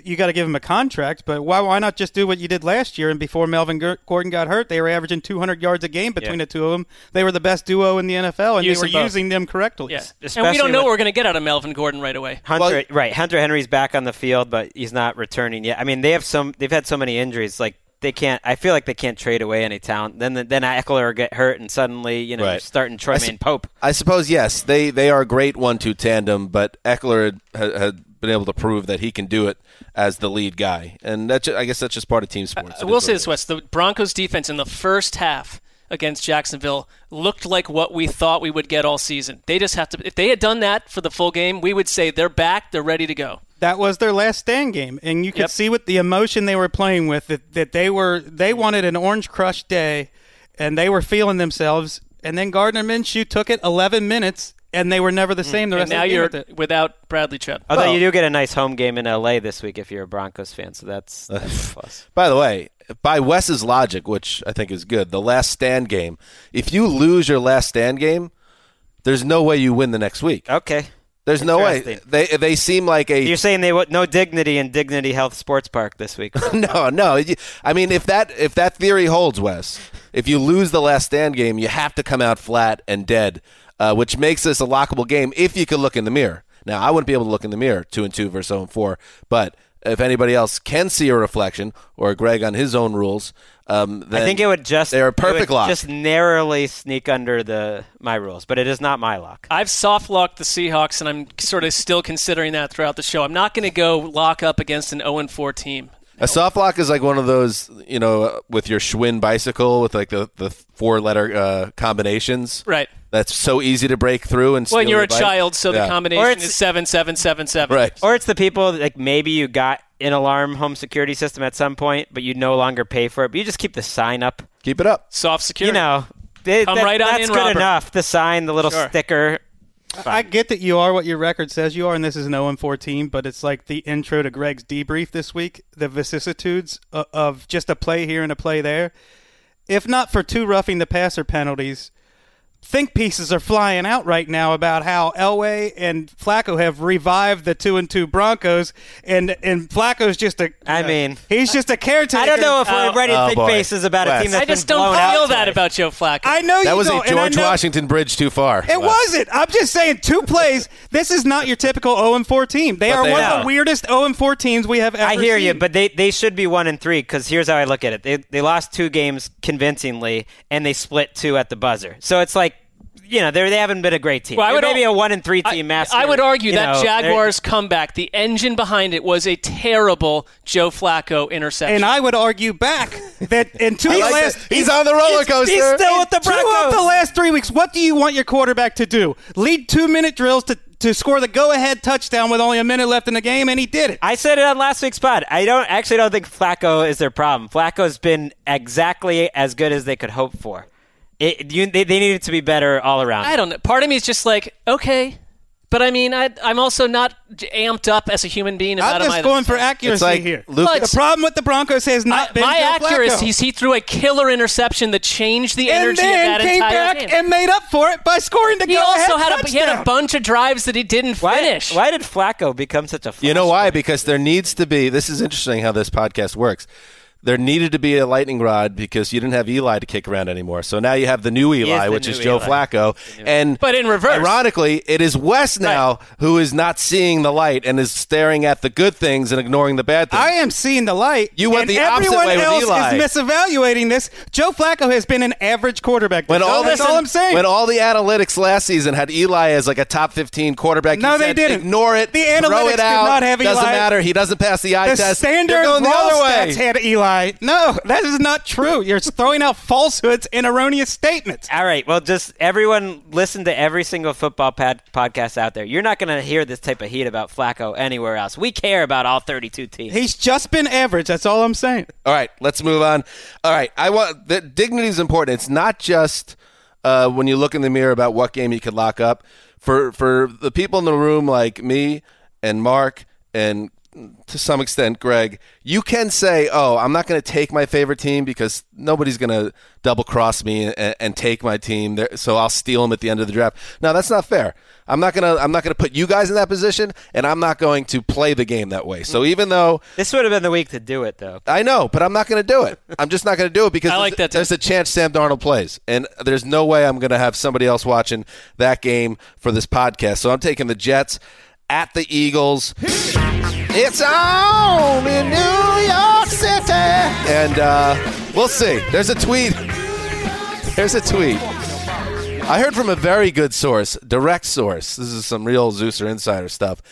C: You got to give him a contract, but why? Why not just do what you did last year? And before Melvin Gordon got hurt, they were averaging 200 yards a game between
D: Yeah.
C: the two of them. They were the best duo in the NFL, and
E: Use
C: they were
E: them
C: using them correctly.
E: yeah. and we don't know what we're going to get out of Melvin Gordon right away.
D: Hunter,
A: Well-
D: right? Hunter Henry's back on the field, but he's not returning yet. I mean, they have some. They've had so many injuries. Like they can't. I feel like they can't trade away any talent. Then then Ekeler get hurt, and suddenly you know
A: Right.
D: starting Troy
A: I s-
D: Maine Pope.
A: I suppose yes. They they are a great one-two tandem, but Ekeler had, had been able to prove that he can do it as the lead guy, and that ju- I guess that's just part of team sports.
E: I
A: It
E: will say this,
A: it is.
E: Wes. The Broncos defense in the first half against Jacksonville looked like what we thought we would get all season. They just have to. If they had done that for the full game, we would say they're back. They're ready to go.
C: that was their last stand game, and you could
E: Yep.
C: see with the emotion they were playing with that, that they were they wanted an orange crush day, and they were feeling themselves. And then Gardner Minshew took it 11 minutes, and they were never the mm. same the
E: And
C: rest
E: now
C: of the
E: you're
C: with
E: without Bradley Chubb.
D: Although
A: Well-
D: you oh. do get a nice home game in LA this week if you're a Broncos fan, so that's, that's a plus.
A: By the way, by Wes's logic, which I think is good, the last stand game. If you lose your last stand game, there's no way you win the next week.
D: Okay.
A: There's no way. They they seem like a
D: You're saying they want no dignity in Dignity Health Sports Park this week.
A: no, no. I mean, if that if that theory holds, Wes, if you lose the last stand game, you have to come out flat and dead, uh, which makes this a lockable game. If you could look in the mirror. Now, I wouldn't be able to look in the mirror, two and two versus zero and four, but if anybody else can see a reflection, or Gregg on his own rules, um, then
D: I think it would just
A: they're a
D: it
A: perfect
D: would
A: lock.
D: Just narrowly sneak under the my rules, but it is not my lock.
E: I've soft locked the Seahawks, and I'm sort of still considering that throughout the show. I'm not going to go lock up against an 0 4 team.
A: A soft lock is like one of those, you know, uh, with your Schwinn bicycle with like the, the four letter uh, combinations.
E: Right.
A: That's so easy to break through and
E: Well, and you're
A: your
E: a
A: bike.
E: child, so
A: Yeah.
E: the combination
D: Or it's-
E: is seven seven seven seven.
A: Right.
D: Or it's the people like maybe you got an alarm home security system at some point, but you no longer pay for it. But you just keep the sign up.
A: Keep it up.
E: Soft security.
D: You know, they-
E: Come
D: that-
E: right on
D: that's
E: in,
D: good
E: Robert.
D: enough. The sign, the little
E: Sure.
D: sticker.
C: I get that you are what your record says you are, and this is an 0 14, but it's like the intro to Gregg's debrief this week, the vicissitudes of, of just a play here and a play there. If not for two roughing the passer penalties, think pieces are flying out right now about how Elway and Flacco have revived the two and two Broncos, and and Flacco's just a.
D: I uh, mean-
C: he's just a caretaker.
D: I don't know if we're
E: Oh.
D: ready to
A: Oh,
D: think
A: boy.
D: faces about a
A: Wes.
D: team that's
E: I just
D: been
E: don't
D: blown
E: feel that
D: twice.
E: about Joe Flacco.
C: I know
A: That
C: you
A: was a
C: don't, and I
A: George
C: know-
A: Washington bridge too far.
C: It
A: Wes.
C: wasn't. I'm just saying two plays. This is not your typical 0 and 4 team. They
A: But
C: are
A: they
C: one
A: are.
C: of the weirdest 0 and 4 teams we have ever
D: I hear you, but they, they should be one and three because here's how I look at it: they they lost two games convincingly, and they split two at the buzzer. So it's like, you know, they they haven't been a great team.
E: Well, I
D: They're
E: would
D: maybe
E: al-
D: a one and three
E: I,
D: team master.
E: I would argue that
D: know,
E: Jaguars comeback, the engine behind it was a terrible Joe Flacco interception.
C: and I would argue back that in two of the
A: like
C: last
A: that. He's on the roller coaster.
D: He's still with the
C: two of the last three weeks, what do you want your quarterback to do? Lead two minute drills to to score the go ahead touchdown with only a minute left in the game, and he did it.
D: I said it on last week's pod. I don't actually don't think Flacco is their problem. Flacco's been exactly as good as they could hope for. It, you, they, they needed to be better all around.
E: I don't know. Part of me is just like, okay. But I mean, I, I'm also not amped up as a human being about
C: I'm
E: him
C: just
E: either.
C: going for accuracy
A: It's like
C: here.
A: Luke-
E: Well,
C: the problem with the Broncos has not
E: I-
C: been
E: my
C: Joe
E: accuracy is he threw a killer interception that changed the
C: and
E: energy
C: then
E: of that
C: came
E: entire
C: back
E: game.
C: and made up for it by scoring the
E: he
C: go ahead
E: also had a, he had a
C: touchdown.
E: bunch of drives that he didn't
D: why,
E: finish.
D: why did Flacco become such a?
A: You know why?
D: player?
A: Because there needs to be. This is interesting how this podcast works. There needed to be a lightning rod because you didn't have Eli to kick around anymore. So now you have the new Eli,
D: the
A: which
D: new
A: is Joe
D: Eli.
A: Flacco. And
E: But in reverse.
A: ironically, it is Wes now who is not seeing the light and is staring at the good things and ignoring the bad things.
C: I am seeing the light.
A: You went the opposite way with Eli.
C: is misevaluating this. Joe Flacco has been an average quarterback.
A: when all
C: that's all I'm saying.
A: When all the analytics last season had Eli as like a top 15 quarterback,
C: No, they
A: said,
C: didn't.
A: Ignore it.
C: The
A: throw
C: analytics
A: it
C: did
A: out.
C: not have
A: Doesn't matter. He doesn't pass the eye
C: the
A: test.
C: standard
A: You're going the other way.
C: stats had Eli. No, that is not true. You're throwing out falsehoods and erroneous statements.
D: All right. Well, just everyone listen to every single football pad- podcast out there. You're not going to hear this type of heat about Flacco anywhere else. We care about all 32 teams.
C: He's just been average. That's all I'm saying.
A: All right, let's move on. All right, I want the dignity is important. It's not just uh, when you look in the mirror about what game you could lock up. For for the people in the room like me and Marc and to some extent Gregg, you can say, "Oh, I'm not going to take my favorite team because nobody's going to double cross me and, and take my team, there, so I'll steal them at the end of the draft." No, that's not fair. I'm not gonna I'm not gonna put you guys in that position, and I'm not going to play the game that way. So mm. even though
D: This would have been the week to do it, though.
A: I know, but I'm not going to do it. I'm just not going to do it because
E: I like
A: there's,
E: that, too.
A: there's a chance Sam Darnold plays, and there's no way I'm going to have somebody else watching that game for this podcast. So I'm taking the Jets at the Eagles. It's on in New York City, and uh, we'll see. There's a tweet. There's a tweet. I heard from a very good source, direct source. This is some real Zeuser insider stuff.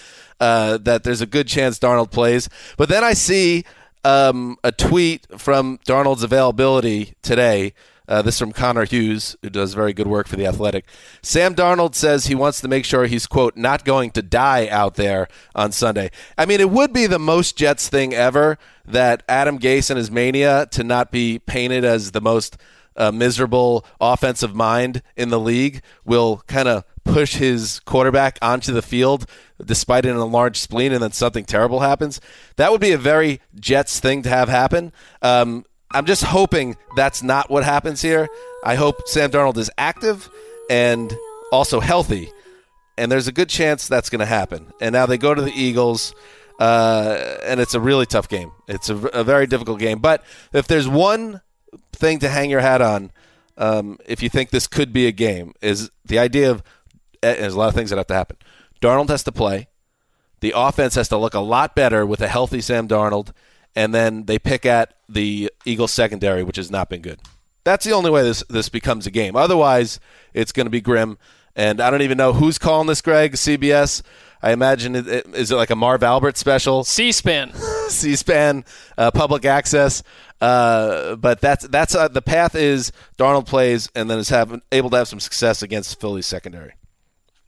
A: Uh, that there's a good chance Darnold plays, but then I see um, a tweet from Darnold's availability today. Uh, this is from Connor Hughes, who does very good work for the Athletic. Sam Darnold says he wants to make sure he's quote not going to die out there on Sunday. I mean, it would be the most Jets thing ever that Adam Gase and his mania to not be painted as the most uh, miserable offensive mind in the league will kind of push his quarterback onto the field despite an enlarged spleen and then something terrible happens. That would be a very Jets thing to have happen. Um, I'm just hoping that's not what happens here. I hope Sam Darnold is active and also healthy, and there's a good chance that's going to happen. And now they go to the Eagles, uh, and it's a really tough game. It's a, a very difficult game. But if there's one thing to hang your hat on, um, if you think this could be a game, is the idea of eh, there's a lot of things that have to happen. Darnold has to play. The offense has to look a lot better with a healthy Sam Darnold, and then they pick at the Eagles secondary, which has not been good. That's the only way this this becomes a game. Otherwise, it's going to be grim. And I don't even know who's calling this, Gregg. CBS. I imagine it, it, is it like a Marv Albert special?
E: C-SPAN.
A: C-SPAN, uh, public access. Uh, but that's that's uh, the path is Darnold plays and then is have, able to have some success against Philly's secondary.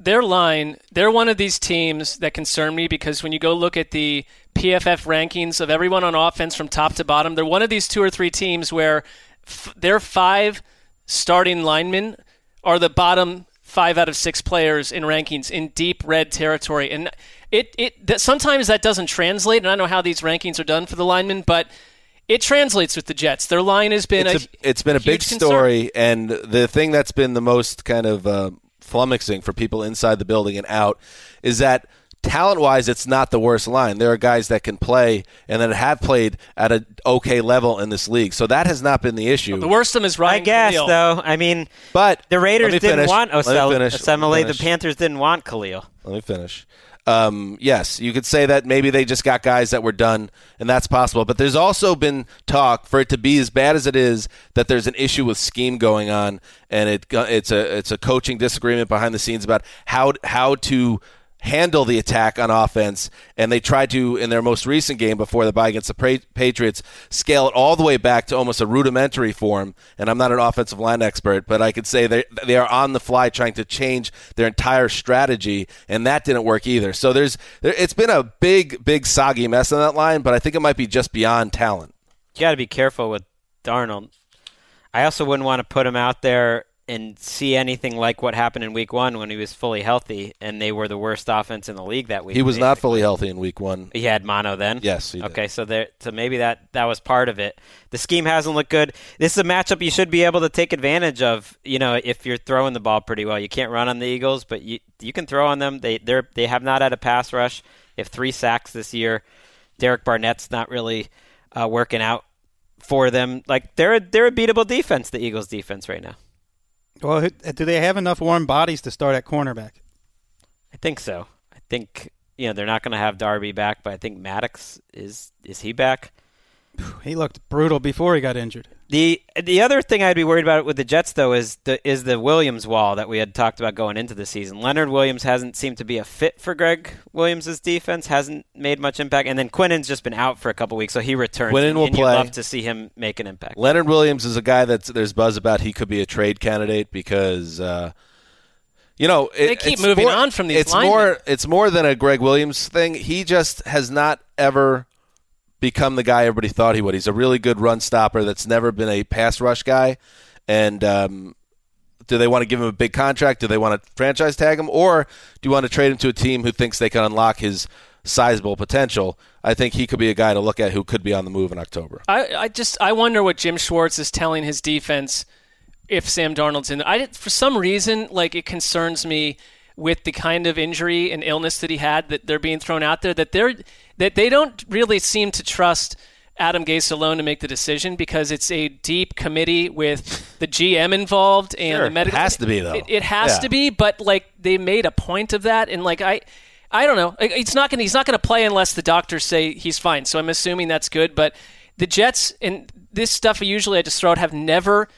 E: Their line, they're one of these teams that concern me because when you go look at the PFF rankings of everyone on offense from top to bottom, they're one of these two or three teams where f- their five starting linemen are the bottom five out of six players in rankings in deep red territory, and it it that sometimes that doesn't translate. And I don't know how these rankings are done for the linemen, but it translates with the Jets. Their line has been
A: it's,
E: a,
A: a, it's been a big
E: concern.
A: story, and the thing that's been the most kind of uh, flummoxing for people inside the building and out is that talent wise, it's not the worst line. There are guys that can play and that have played at an okay level in this league, so that has not been the issue.
E: The worst of them is Ryan
D: I guess,
E: Kalil.
D: though. I mean,
A: But
D: the Raiders
A: me
D: didn't
A: finish.
D: want
A: Let me
D: Osel-
A: Let me
D: Osemele. The
A: finish.
D: Panthers didn't want Kalil.
A: Let me finish. Um, yes, you could say that maybe they just got guys that were done, and that's possible. But there's also been talk for it to be as bad as it is that there's an issue with scheme going on, and it it's a it's a coaching disagreement behind the scenes about how how to handle the attack on offense. And they tried to in their most recent game before the bye against the Patriots scale it all the way back to almost a rudimentary form. And I'm not an offensive line expert, but I could say they they are on the fly trying to change their entire strategy, and that didn't work either. So there's there, it's been a big big soggy mess on that line, but I think it might be just beyond talent.
D: You got to be careful with Darnold. I also wouldn't want to put him out there and see anything like what happened in Week One when he was fully healthy and they were the worst offense in the league that week.
A: He was not fully healthy in week one.
D: He had mono then.
A: Yes, he did.
D: Okay, so there, so maybe that that was part of it. The scheme hasn't looked good. This is a matchup you should be able to take advantage of. You know, if you're throwing the ball pretty well, you can't run on the Eagles, but you you can throw on them. They they they have not had a pass rush. They have three sacks this year. Derek Barnett's not really uh, working out for them. Like they're a, they're a beatable defense, the Eagles' defense right now.
C: Well, do they have enough warm bodies to start at cornerback?
D: I think so. I think you know they're not going to have Darby back, but I think Maddox is is he back?
C: He looked brutal before he got injured.
D: The the other thing I'd be worried about with the Jets though is the is the Williams wall that we had talked about going into the season. Leonard Williams hasn't seemed to be a fit for Gregg Williams' defense, hasn't made much impact, and then Quinnen's just been out for a couple weeks, so he returns.
A: Quinnen will
D: and
A: play.
D: love to see him make an impact.
A: Leonard Williams is a guy that there's buzz about. He could be a trade candidate because, uh, you know, it,
E: They keep
A: it's
E: moving
A: more-
E: on from these
A: It's
E: linemen.
A: more. It's more than a Gregg Williams thing. He just has not ever become the guy everybody thought he would. He's a really good run stopper that's never been a pass rush guy. And um, do they want to give him a big contract? Do they want to franchise tag him, or do you want to trade him to a team who thinks they can unlock his sizable potential? I think he could be a guy to look at who could be on the move in October.
E: I, I just I wonder what Jim Schwartz is telling his defense if Sam Darnold's in. there. I for some reason like it concerns me with the kind of injury and illness that he had that they're being thrown out there that they're that they don't really seem to trust Adam Gase alone to make the decision because it's a deep committee with the GM involved and
A: Sure.
E: the medical.
A: It has to be, though.
E: It, it has
A: Yeah.
E: to be, but like they made a point of that, and like I. I don't know. It's not gonna. He's not gonna play unless the doctors say he's fine. So I'm assuming that's good. But the Jets and this stuff usually I just throw out have never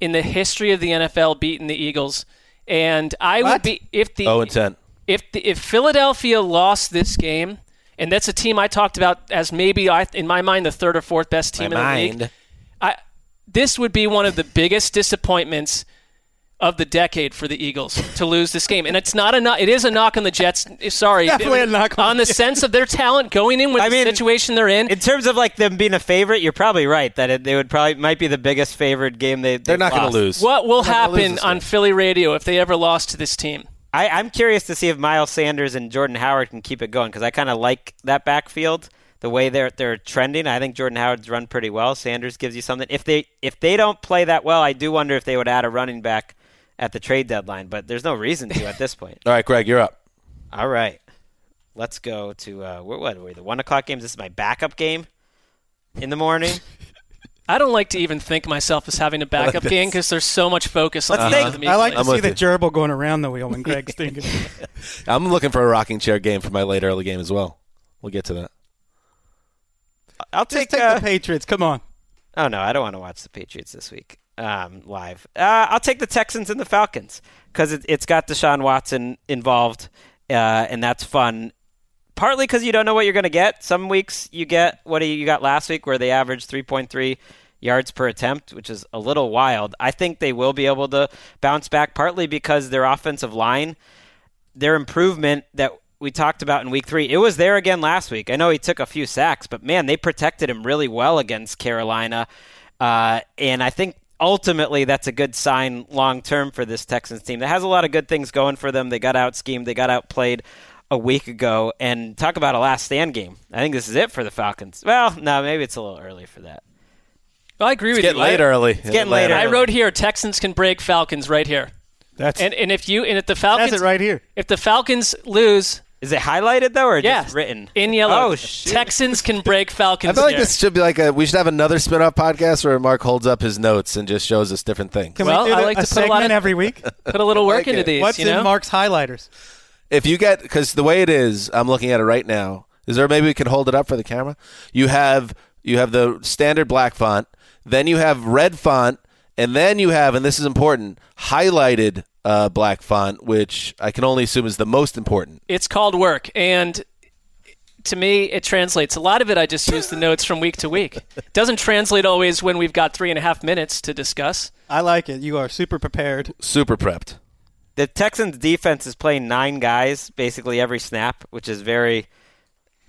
E: in the history of the NFL beaten the Eagles. And I would be if the
A: 0 and 10.
E: if the, if Philadelphia lost this game, and that's a team I talked about as maybe I in my mind the third or fourth best team
A: My
E: in the league. I this would be one of the biggest disappointments of the decade for the Eagles to lose this game. And it's not a knock, it is a knock on the Jets. Sorry,
C: Definitely a knock on
E: on the sense of their talent going in with
D: I
E: the
D: mean,
E: situation they're in.
D: In terms of like them being a favorite, you're probably right that it, they would probably might be the biggest favored game they.
A: They're not going to lose.
E: what will
A: They're not gonna lose
E: happen on
A: game.
E: Philly radio if they ever lost to this team?
D: I, I'm curious to see if Miles Sanders and Jordan Howard can keep it going because I kind of like that backfield the way they're they're trending. I think Jordan Howard's run pretty well. Sanders gives you something. If they if they don't play that well, I do wonder if they would add a running back at the trade deadline. But there's no reason to at this point.
A: All right, Gregg, you're up.
D: All right, let's go to uh, what, what are we? The one o'clock games. This is my backup game in the morning.
E: I don't like to even think myself as having a backup
A: this.
E: game because there's so much focus on
D: Let's
E: the
D: take-
C: I like to
A: I'm
C: see the
A: you.
C: gerbil going around the wheel when Gregg's thinking.
A: I'm looking for a rocking chair game for my late early game as well. We'll get to that.
D: I'll
C: Just
D: take.
C: take
D: uh,
C: the Patriots. Come on.
D: Oh no, I don't want to watch the Patriots this week um, live. Uh, I'll take the Texans and the Falcons because it, it's got Deshaun Watson involved, uh, and that's fun. Partly because you don't know what you're going to get. Some weeks you get what you got last week, where they averaged 3.3 yards per attempt, which is a little wild. I think they will be able to bounce back, partly because their offensive line their improvement that we talked about in week three. It was there again last week. I know he took a few sacks, but man, they protected him really well against Carolina. Uh, and I think ultimately that's a good sign long term for this Texans team that has a lot of good things going for them. They got out schemed, they got outplayed a week ago. And talk about a last stand game. I think this is it for the Falcons. Well, no, maybe it's a little early for that.
E: I agree with
A: Get
E: you.
A: late
E: I,
A: early.
D: It's getting later.
E: I wrote here Texans can break Falcons right here.
C: That's
E: And and if you and if the Falcons
C: it right here.
E: if the Falcons lose,
D: Is it highlighted though, or
E: yeah,
D: just written
E: in yellow.
D: Oh, shoot.
E: Texans can break Falcons.
A: I feel like
E: here.
A: this should be like a. We should have another spin-off podcast where Marc holds up his notes and just shows us different things.
C: Can
E: Well,
C: we do
E: I like
C: a
E: to put a lot
C: segment
E: of-
C: every week?
E: put a little work
A: like
E: into
A: it.
E: these.
C: What's
E: you know?
C: in Marc's highlighters?
A: If you get because the way it is, I'm looking at it right now. Is there maybe we can hold it up for the camera? You have you have the standard black font, then you have red font, and then you have, and this is important, highlighted uh, black font, which I can only assume is the most important.
E: It's called work, and to me, it translates. A lot of it, I just use the notes from week to week. Doesn't translate always when we've got three and a half minutes to discuss.
C: I like it. You are super prepared.
A: Super prepped.
D: the Texans defense is playing nine guys basically every snap, which is very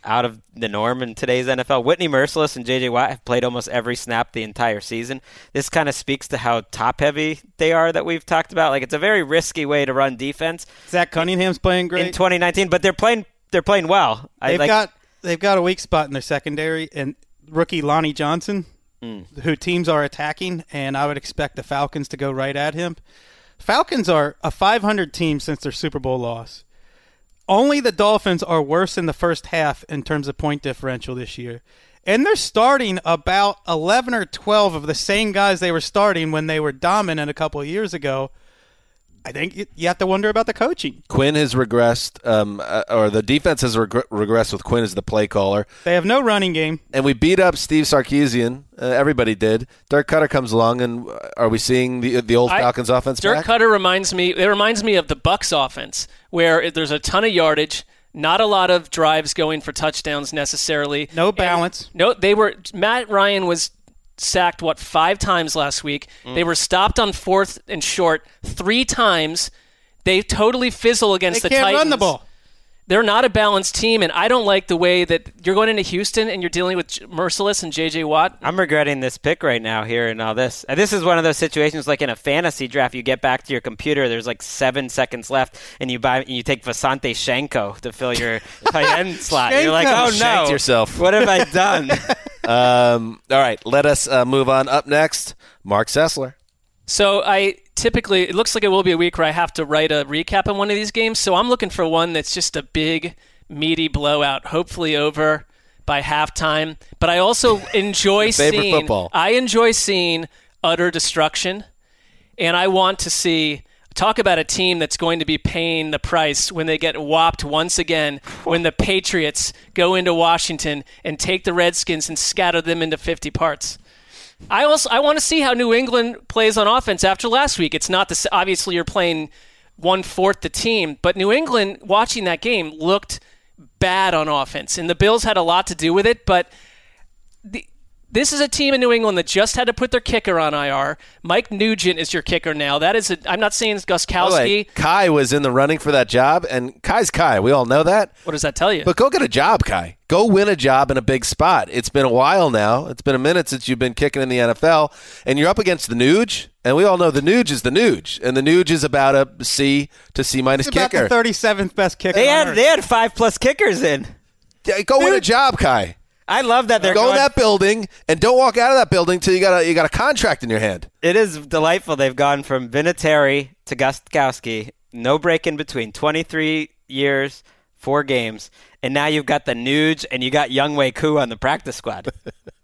D: out of the norm in today's NFL. Whitney Mercilus and J.J. Watt have played almost every snap the entire season. This kind of speaks to how top heavy they are that we've talked about. Like it's a very risky way to run defense
C: Zach Cunningham's playing great.
D: in 2019, but they're playing they're playing well.
C: They've
D: like,
C: got they've got a weak spot in their secondary, and rookie Lonnie Johnson,
D: Mm.
C: who teams are attacking, and I would expect the Falcons to go right at him. Falcons are a 500 team since their Super Bowl loss. Only the Dolphins are worse in the first half in terms of point differential this year, and they're starting about 11 or 12 of the same guys they were starting when they were dominant a couple of years ago. I think you- you have to wonder about the coaching.
A: Quinn has regressed, um, uh, or the defense has reg- regressed with Quinn as the play caller.
C: They have no running game.
A: And we beat up Steve Sarkisian. Uh, everybody did. Dirk Koetter comes along, and are we seeing the the old
E: I-
A: Falcons offense
E: Dirk
A: back?
E: Koetter reminds me. It reminds me of the Bucks offense, where there's a ton of yardage, not a lot of drives going for touchdowns necessarily.
C: No
E: And-
C: balance.
E: no, they were. Matt Ryan was sacked what five times last week.
C: Mm.
E: They were stopped on fourth and short three times. They totally fizzle against
C: They
E: the
C: can't
E: Titans.
C: run the ball.
E: They're not a balanced team, and I don't like the way that you're going into Houston and you're dealing with Mercilus and J.J. Watt.
D: I'm regretting this pick right now here and all this. And this is one of those situations like in a fantasy draft, you get back to your computer, there's like seven seconds left, and you buy and you take Vasante Shenko to fill your tight end slot. You're like, oh no,
A: yourself.
D: What have I done?
A: Um, all right, let us uh, move on. Up next, Marc Sessler.
E: So I typically it looks like it will be a week where I have to write a recap on one of these games. So I'm looking for one that's just a big, meaty blowout, hopefully over by halftime. But I also enjoy
A: favorite
E: seeing
A: football.
E: I enjoy seeing utter destruction, and I want to see. Talk about a team that's going to be paying the price when they get whopped once again when the Patriots go into Washington and take the Redskins and scatter them into 50 parts. I also I want to see how New England plays on offense after last week. It's not the obviously you're playing one fourth the team, but New England watching that game looked bad on offense, and the Bills had a lot to do with it. But the, this is a team in New England that just had to put their kicker on IR. Mike Nugent is your kicker now. That is a, I'm not saying it's
A: By the way,
E: Gostkowski.
A: Kai was in the running for that job, and Kai's Kai. We all know that.
E: What does that tell you?
A: But go get a job, Kai. Go win a job in a big spot. It's been a while now. It's been a minute since you've been kicking in the NFL, and you're up against the Nuge, and we all know the Nuge is the Nuge, and the Nuge is about a C to C minus
C: It's about
A: kicker.
C: the 37th best kicker.
D: they
C: on
D: had
C: earth.
D: they had five plus kickers in.
A: Yeah, go win a job, Kai.
D: I love that they're
A: Go
D: going,
A: in that building and don't walk out of that building till you got a you got a contract in your hand.
D: It is delightful. They've gone from Vinatieri to Gostkowski, no break in between. 23 years, four games, and now you've got the Nuge and you got Younghoe Koo on the practice squad.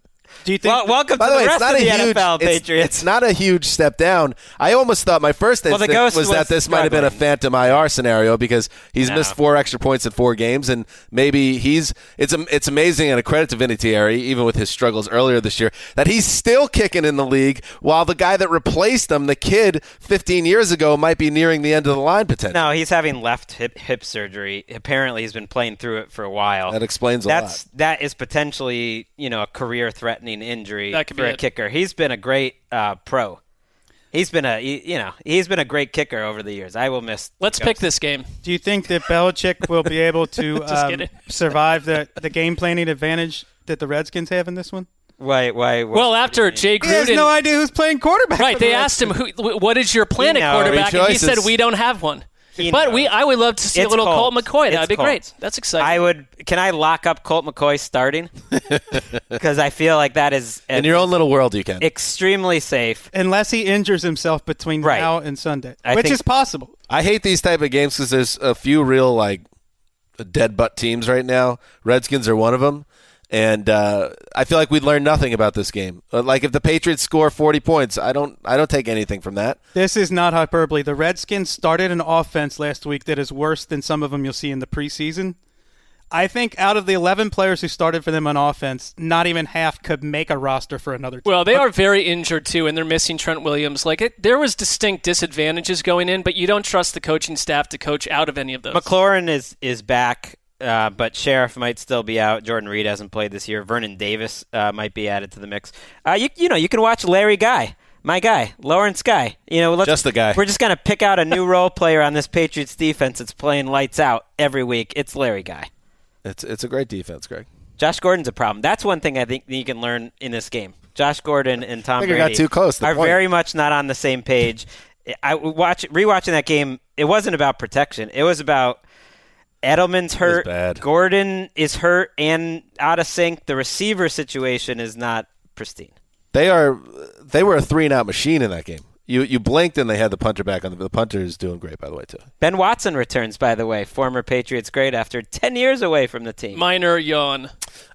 C: Do you think?
D: well, welcome
A: By
D: to
A: the way,
D: rest
A: not
D: of
A: a
D: the
A: huge
D: NFL,
A: it's-
D: Patriots.
A: It's not a huge step down. I almost thought my first
D: Well,
A: instinct was,
D: was
A: that this might have been a phantom IR scenario because he's
D: No.
A: missed four extra points in four games, and maybe he's it's it's amazing and a credit to Vinatieri, even with his struggles earlier this year, that he's still kicking in the league while the guy that replaced him, the kid 15 years ago, might be nearing the end of the line potentially.
D: no, he's having left hip hip surgery. Apparently, he's been playing through it for a while.
A: That explains a
D: That's that is potentially you know a career threatening injury
E: That could
D: for
E: be
D: a
E: it.
D: kicker. He's been a great uh, pro. He's been a you know he's been a great kicker over the years. I will miss.
E: Let's pick this game.
C: Do you think that Belichick will be able to um, survive the, the game planning advantage that the Redskins have in this one?
D: Why why? why
E: Well, after Jay
C: He has
E: Gruden,
C: no idea who's playing quarterback.
E: right?
C: for the
E: They asked him, who, "What is your plan
D: He
E: at quarterback?" And he said, "We don't have one."
D: He
E: but
D: knows.
E: we, I would love to see
D: It's
E: a little Colt
D: Colts.
E: McCoy. That'd
D: It's
E: be great. That's exciting.
D: I would. Can I lock up Colt McCoy starting? Because I feel like that is
A: in your own little world, you can.
D: extremely safe.
C: Unless he injures himself between
D: Right.
C: now and Sunday,
D: I
C: which
D: think-
C: is possible.
A: I hate these type of games because there's a few real like dead butt teams right now. Redskins are one of them, and uh, I feel like we'd learn nothing about this game. Uh, Like if the Patriots score 40 points, I don't I don't take anything from that.
C: This is not hyperbole. The Redskins started an offense last week that is worse than some of them you'll see in the preseason. I think out of the 11 players who started for them on offense, not even half could make a roster for another team.
E: Well, they are very injured too, and they're missing Trent Williams. Like it, there was distinct disadvantages going in, but you don't trust the coaching staff to coach out of any of those.
D: McLaurin is is back, uh, but Sheriff might still be out. Jordan Reed hasn't played this year. Vernon Davis uh, might be added to the mix. Uh, you you know you can watch Larry Guy. My guy, Lawrence Guy. You know,
A: Just the guy.
D: We're just gonna pick out a new role player on this Patriots defense that's playing lights out every week. It's Larry Guy.
A: It's it's a great defense, Gregg.
D: Josh Gordon's a problem. That's one thing I think you can learn in this game. Josh Gordon and Tom Brady
A: got too close
D: are
A: point.
D: very much not on the same page. I watch rewatching that game. It wasn't about protection. It was about Edelman's hurt.
A: bad.
D: Gordon is hurt and out of sync. The receiver situation is not pristine.
A: They are they were a three and out machine in that game. You you blinked and they had the punter back on the the punter is doing great by the way too.
D: Ben Watson returns, by the way, former Patriots great after 10 years away from the team.
E: Minor yawn.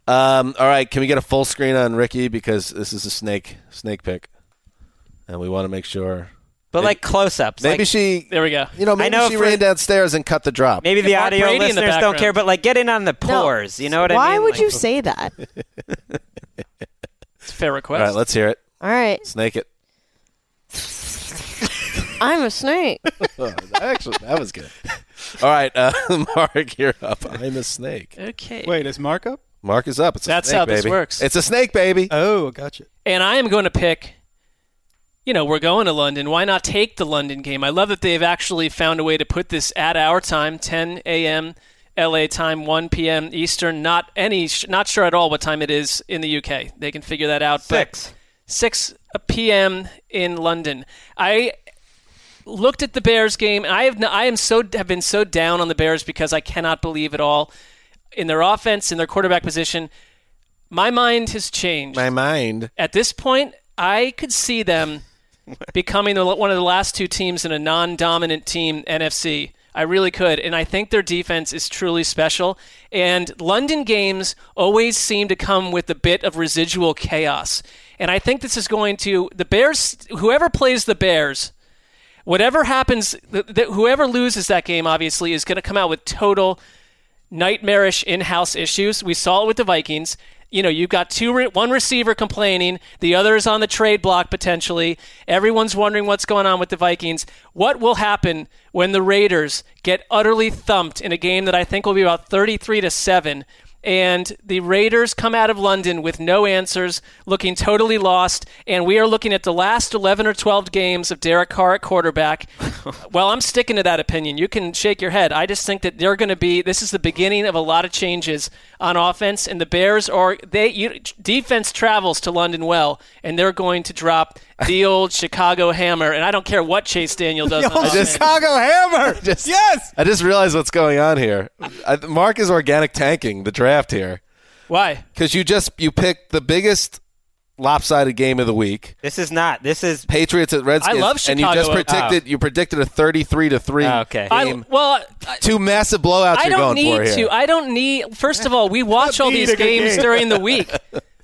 A: Um, all right, can we get a full screen on Ricky because this is a snake snake pick, and we want to make sure.
D: But like close-ups.
A: Maybe
D: like,
A: she,
E: There we go.
A: you know, maybe
D: know
A: she ran downstairs and cut the drop.
D: maybe the audio
E: Brady in the
D: listeners don't care, but like get in on the
F: No.
D: pores. You know what I mean?
F: Why would
D: Like-
F: you say that?
E: It's a fair request.
A: All right, let's hear it.
F: All right,
A: Snake it.
F: I'm a snake.
A: Oh, actually, that was good. All right, uh, Marc, you're up. I'm a snake.
E: okay.
C: Wait, is Marc up?
A: Marc is up. It's a
E: That's
A: snake,
E: how this
A: baby.
E: works.
A: It's a snake, baby.
C: Oh, gotcha.
E: And I am going to pick. You know, we're going to London. Why not take the London game? I love that they've actually found a way to put this at our time, 10 a.m. LA time, 1 p.m. Eastern. Not any, not sure at all what time it is in the UK. They can figure that out. but-
D: Six.
E: 6 p.m. in London. I looked at the Bears game. And I have I am so have been so down on the Bears because I cannot believe it all in their offense in their quarterback position. My mind has changed.
A: My mind.
E: At this point, I could see them becoming the, one of the last two teams in a non-dominant team NFC. I really could, and I think their defense is truly special. And London games always seem to come with a bit of residual chaos. And I think this is going to the Bears. Whoever plays the Bears, whatever happens, whoever loses that game, obviously, is going to come out with total nightmarish in-house issues. We saw it with the Vikings. You know, you've got two, re- one receiver complaining, the other is on the trade block potentially. Everyone's wondering what's going on with the Vikings. What will happen when the Raiders get utterly thumped in a game that I think will be about 33 to seven? And the Raiders come out of London with no answers, looking totally lost. And we are looking at the last 11 or 12 games of Derek Carr at quarterback. well, I'm sticking to that opinion. You can shake your head. I just think that they're going to be. This is the beginning of a lot of changes on offense, and the Bears are they you, defense travels to London well, and they're going to drop the old Chicago hammer. And I don't care what Chase Daniel does. on offense.
C: Chicago Hammer.
A: Just-
C: yes.
A: I just realized what's going on here. I, Marc is organic tanking the draft here
E: Why?
A: because you just you picked the biggest lopsided game of the week.
D: This is not. This is.
A: Patriots at Redskins.
E: I love Chicago.
A: and you just
E: Chicago.
A: predicted you predicted a thirty-three to three
D: Oh, okay.
E: I,
A: game.
E: well, I,
A: Two massive blowouts
E: I
A: you're
E: don't
A: going for
E: need
A: here.
E: to. I don't need. First of all, we watch all these games
C: game.
E: during the week.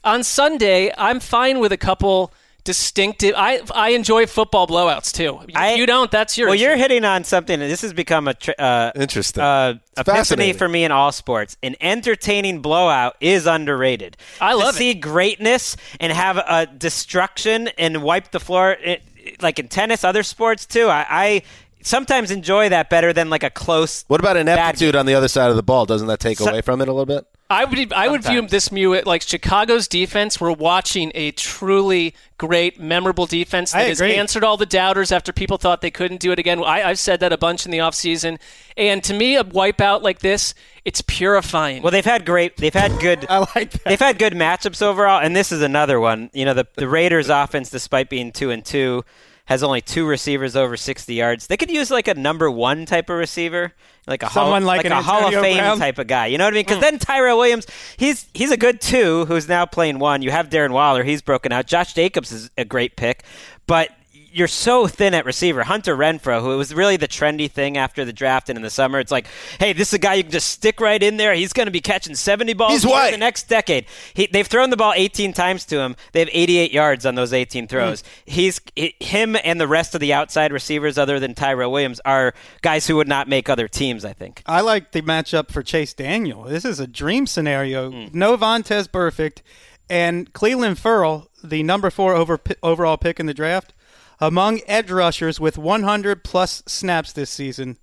E: On Sunday, I'm fine with a couple distinctive. I I enjoy football blowouts too. If
D: I-
E: you don't, that's your.
D: Well,
E: issue.
D: you're hitting on something, and this has become a tr- uh,
A: Interesting.
D: uh, epiphany for me in all sports. An entertaining blowout is underrated.
E: I love
D: to see greatness and have a destruction and wipe the floor, it, like in tennis, other sports too. I, I sometimes enjoy that better than like a close.
A: what about
D: bad
A: ineptitude on the other side of the ball? Doesn't that take
D: So-
A: away from it a little bit?
E: I would I would view
D: Sometimes.
E: this view like Chicago's defense. We're watching a truly great, memorable defense
C: I
E: that has
C: agree.
E: answered all the doubters after people thought they couldn't do it again. I, I've said that a bunch in the offseason. And to me, a wipeout like this, it's purifying.
D: Well, they've had great. They've had good.
C: I like that.
D: They've had good matchups overall, and this is another one. You know, the the Raiders' offense, despite being two and two, has only two receivers over 60 yards. They could use like a number one type of receiver, like a
C: Someone
D: hall,
C: like an
D: a Hall of Fame
C: Brown?
D: type of guy. You know what I mean? Because hmm. then Tyrell Williams, he's he's a good two, who's now playing one. You have Darren Waller, he's broken out. Josh Jacobs is a great pick, but you're so thin at receiver. Hunter Renfrow, who was really the trendy thing after the draft and in the summer, it's like, hey, this is a guy you can just stick right in there. He's going to be catching 70 balls
A: white.
D: the next decade. He, they've thrown the ball 18 times to him. They have 88 yards on those 18 hmm. throws. He's he, him and the rest of the outside receivers, other than Tyrell Williams, are guys who would not make other teams. I think.
C: I like the matchup for Chase Daniel. This is a dream scenario. Hmm. No Vontaze Burfict, and Clelin Ferrell, the number four over, overall pick in the draft, among edge rushers with 100 plus snaps this season,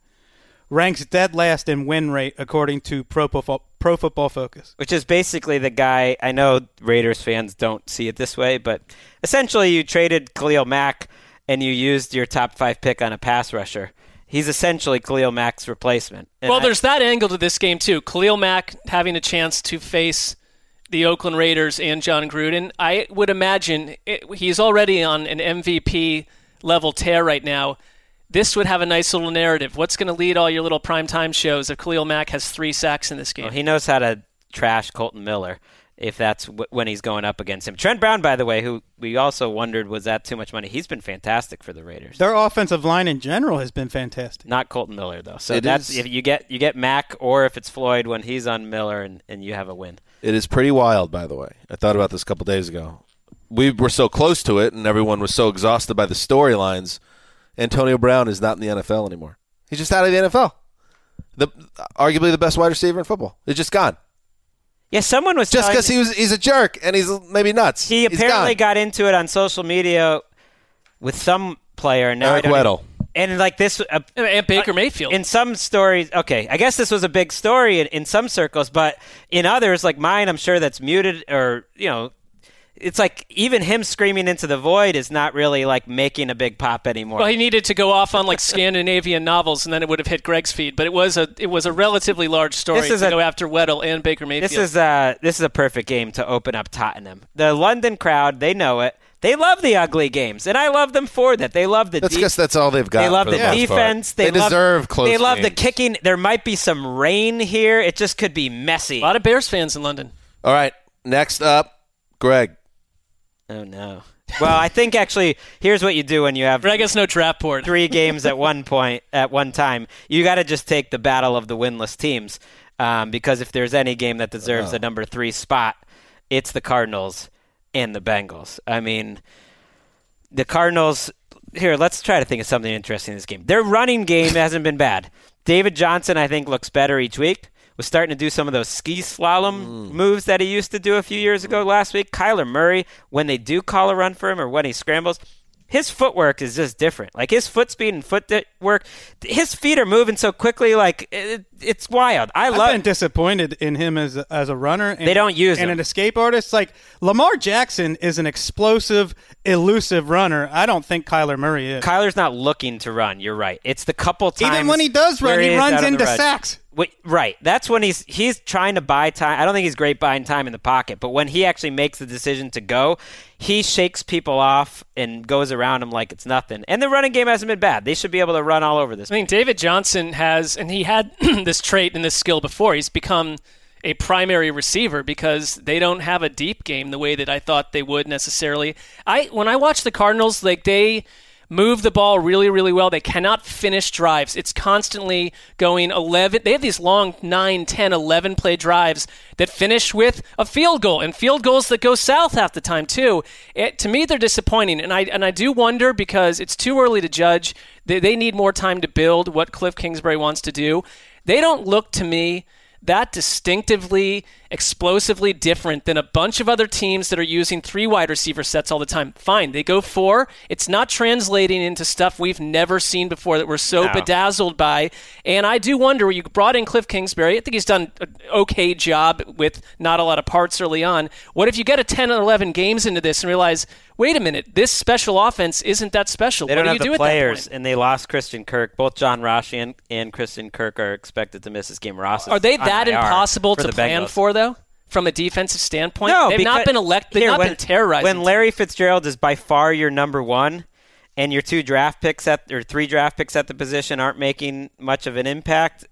C: ranks dead last in win rate according to Pro, Fo- Pro Football Focus.
D: which is basically the guy. I know Raiders fans don't see it this way, but essentially you traded Khalil Mack and you used your top five pick on a pass rusher. He's essentially Khalil Mack's replacement. And
E: well,
D: I-
E: there's that angle to this game too. Khalil Mack having a chance to face the Oakland Raiders and Jon Gruden. I would imagine it, he's already on an MVP level tear right now. This would have a nice little narrative. What's going to lead all your little primetime shows if Khalil Mack has three sacks in this game?
D: well, he knows how to trash Kolton Miller. if that's w- when he's going up against him. Trent Brown, by the way, who we also wondered was that too much money. He's been fantastic for the Raiders.
C: Their offensive line in general has been fantastic.
D: Not Kolton Miller though. So
A: It
D: that's
A: is-
D: if you get you get Mack or if it's Floyd when he's on Miller and, and you have a win.
A: It is pretty wild, by the way. I thought about this a couple days ago. We were so close to it, and everyone was so exhausted by the storylines. Antonio Brown is not in the NFL anymore. He's just out of the NFL. The arguably the best wide receiver in football. He's just gone.
D: Yeah, someone was
A: Just because he was he's a jerk and he's maybe nuts.
D: he apparently got into it on social media with some player. Now
A: Eric Weddle.
D: And like this, uh,
E: And Baker Mayfield.
D: in some stories, okay, I guess this was a big story in, in some circles, but in others, like mine, I'm sure that's muted or you know, it's like even him screaming into the void is not really like making a big pop anymore.
E: well, he needed to go off on like Scandinavian novels, and then it would have hit Gregg's feed. But it was a it was a relatively large story
D: This is
E: to
D: a-
E: go after Weddle and Baker Mayfield.
D: This is uh this is a perfect game to open up Tottenham. The London crowd, they know it. They love the ugly games, and I love them for that. They love the
A: That's
D: deep-
A: because that's all they've got.
D: They love
A: for
D: the, defense. They, love,
A: deserve close.
D: They love the kicking. There might be some rain here. It just could be messy.
E: a lot of Bears fans in London.
A: All right, next up, Greg.
D: Oh no. Well, I think actually, here's what you do when you have
E: Greg has no draft board.
D: three games at one point at one time. You got to just take the battle of the winless teams, um, because if there's any game that deserves a number three spot, it's the Cardinals and the Bengals. I mean, the Cardinals. Here, let's try to think of something interesting in this game. Their running game hasn't been bad. David Johnson, I think, looks better each week. Was starting to do some of those ski slalom mm. moves that he used to do a few years ago last week. Kyler Murray, when they do call a run for him or when he scrambles, his footwork is just different. Like his foot speed and foot di- work, his feet are moving so quickly. Like it, it's wild. I
C: I've
D: love.
C: been disappointed in him as a, as a runner. And,
D: They don't use
C: and
D: him.
C: an escape artist. Like Lamar Jackson is an explosive, elusive runner. I don't think Kyler Murray is.
D: Kyler's not looking to run. You're right. It's the couple times.
C: Even when he does run,
D: where
C: he runs
D: out of the
C: into
D: run.
C: sacks.
D: Wait, right. That's when he's he's trying to buy time. I don't think he's great buying time in the pocket, but when he actually makes the decision to go, he shakes people off and goes around them like it's nothing. And the running game hasn't been bad. They should be able to run all over this.
E: I mean, David Johnson has, and he had this trait and this skill before. He's become a primary receiver because they don't have a deep game the way that I thought they would necessarily. I when I watch the Cardinals, like they move the ball really, really well. They cannot finish drives. It's constantly going 11. They have these long 9, 10, 11 play drives that finish with a field goal and field goals that go south half the time too. It, to me, they're disappointing, and I and I do wonder because it's too early to judge. They, they need more time to build what Cliff Kingsbury wants to do. They don't look to me that distinctively, explosively different than a bunch of other teams that are using three wide receiver sets all the time. Fine, they go four. It's not translating into stuff we've never seen before that we're so
D: No.
E: bedazzled by. And I do wonder, you brought in Cliff Kingsbury. I think he's done an okay job with not a lot of parts early on. What if you get a 10 or 11 games into this and realize, wait a minute, this special offense isn't that special?
D: They
E: what
D: don't
E: do
D: have
E: you do
D: the players, and they lost Christian Kirk. Both John Ross and, and Christian Kirk are expected to miss this game. Ross
E: Are they that impossible to plan
D: Bengals.
E: for, though, from a defensive standpoint?
D: No,
E: they've not been elected. They've
D: here,
E: not
D: when,
E: been terrorizing.
D: When Larry Fitzgerald is by far your number one, and your two draft picks at or three draft picks at the position aren't making much of an impact,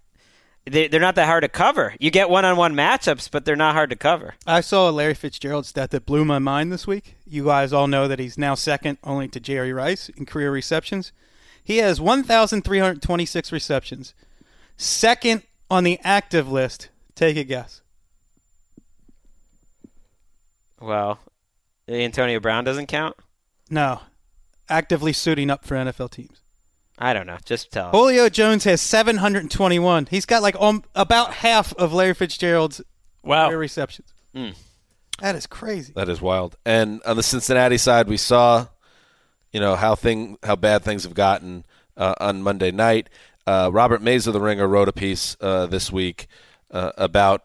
D: they, they're not that hard to cover. You get one-on-one matchups, but they're not hard to cover.
C: I saw a Larry Fitzgerald stat that blew my mind this week. You guys all know that he's now second only to Jerry Rice in career receptions. He has 1,326 receptions. Second on the active list. Take a guess.
D: Well, Antonio Brown doesn't count.
C: No. Actively suiting up for NFL teams.
D: I don't know. Just tell. us.
C: Julio Jones has 721. He's got like um, about half of Larry Fitzgerald's
E: wow.
C: receptions.
D: Hmm.
C: That is crazy.
A: That is wild. And on the Cincinnati side, we saw, you know, how thing how bad things have gotten uh, on Monday night. Uh, Robert Mays of the Ringer wrote a piece uh, this week uh, about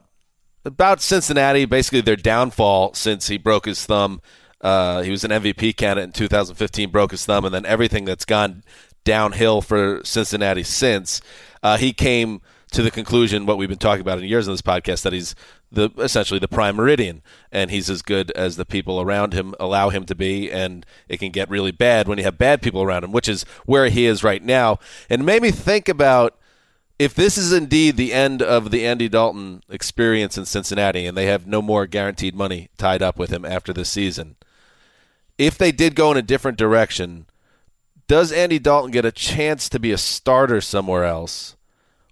A: about Cincinnati, basically their downfall since he broke his thumb. Uh, he was an MVP candidate in 2015, broke his thumb, and then everything that's gone downhill for Cincinnati since. Uh, he came to the conclusion, what we've been talking about in years on this podcast, that he's the essentially the prime meridian, and he's as good as the people around him allow him to be, and it can get really bad when you have bad people around him, which is where he is right now. And made me think about if this is indeed the end of the Andy Dalton experience in Cincinnati and they have no more guaranteed money tied up with him after this season, if they did go in a different direction, does Andy Dalton get a chance to be a starter somewhere else?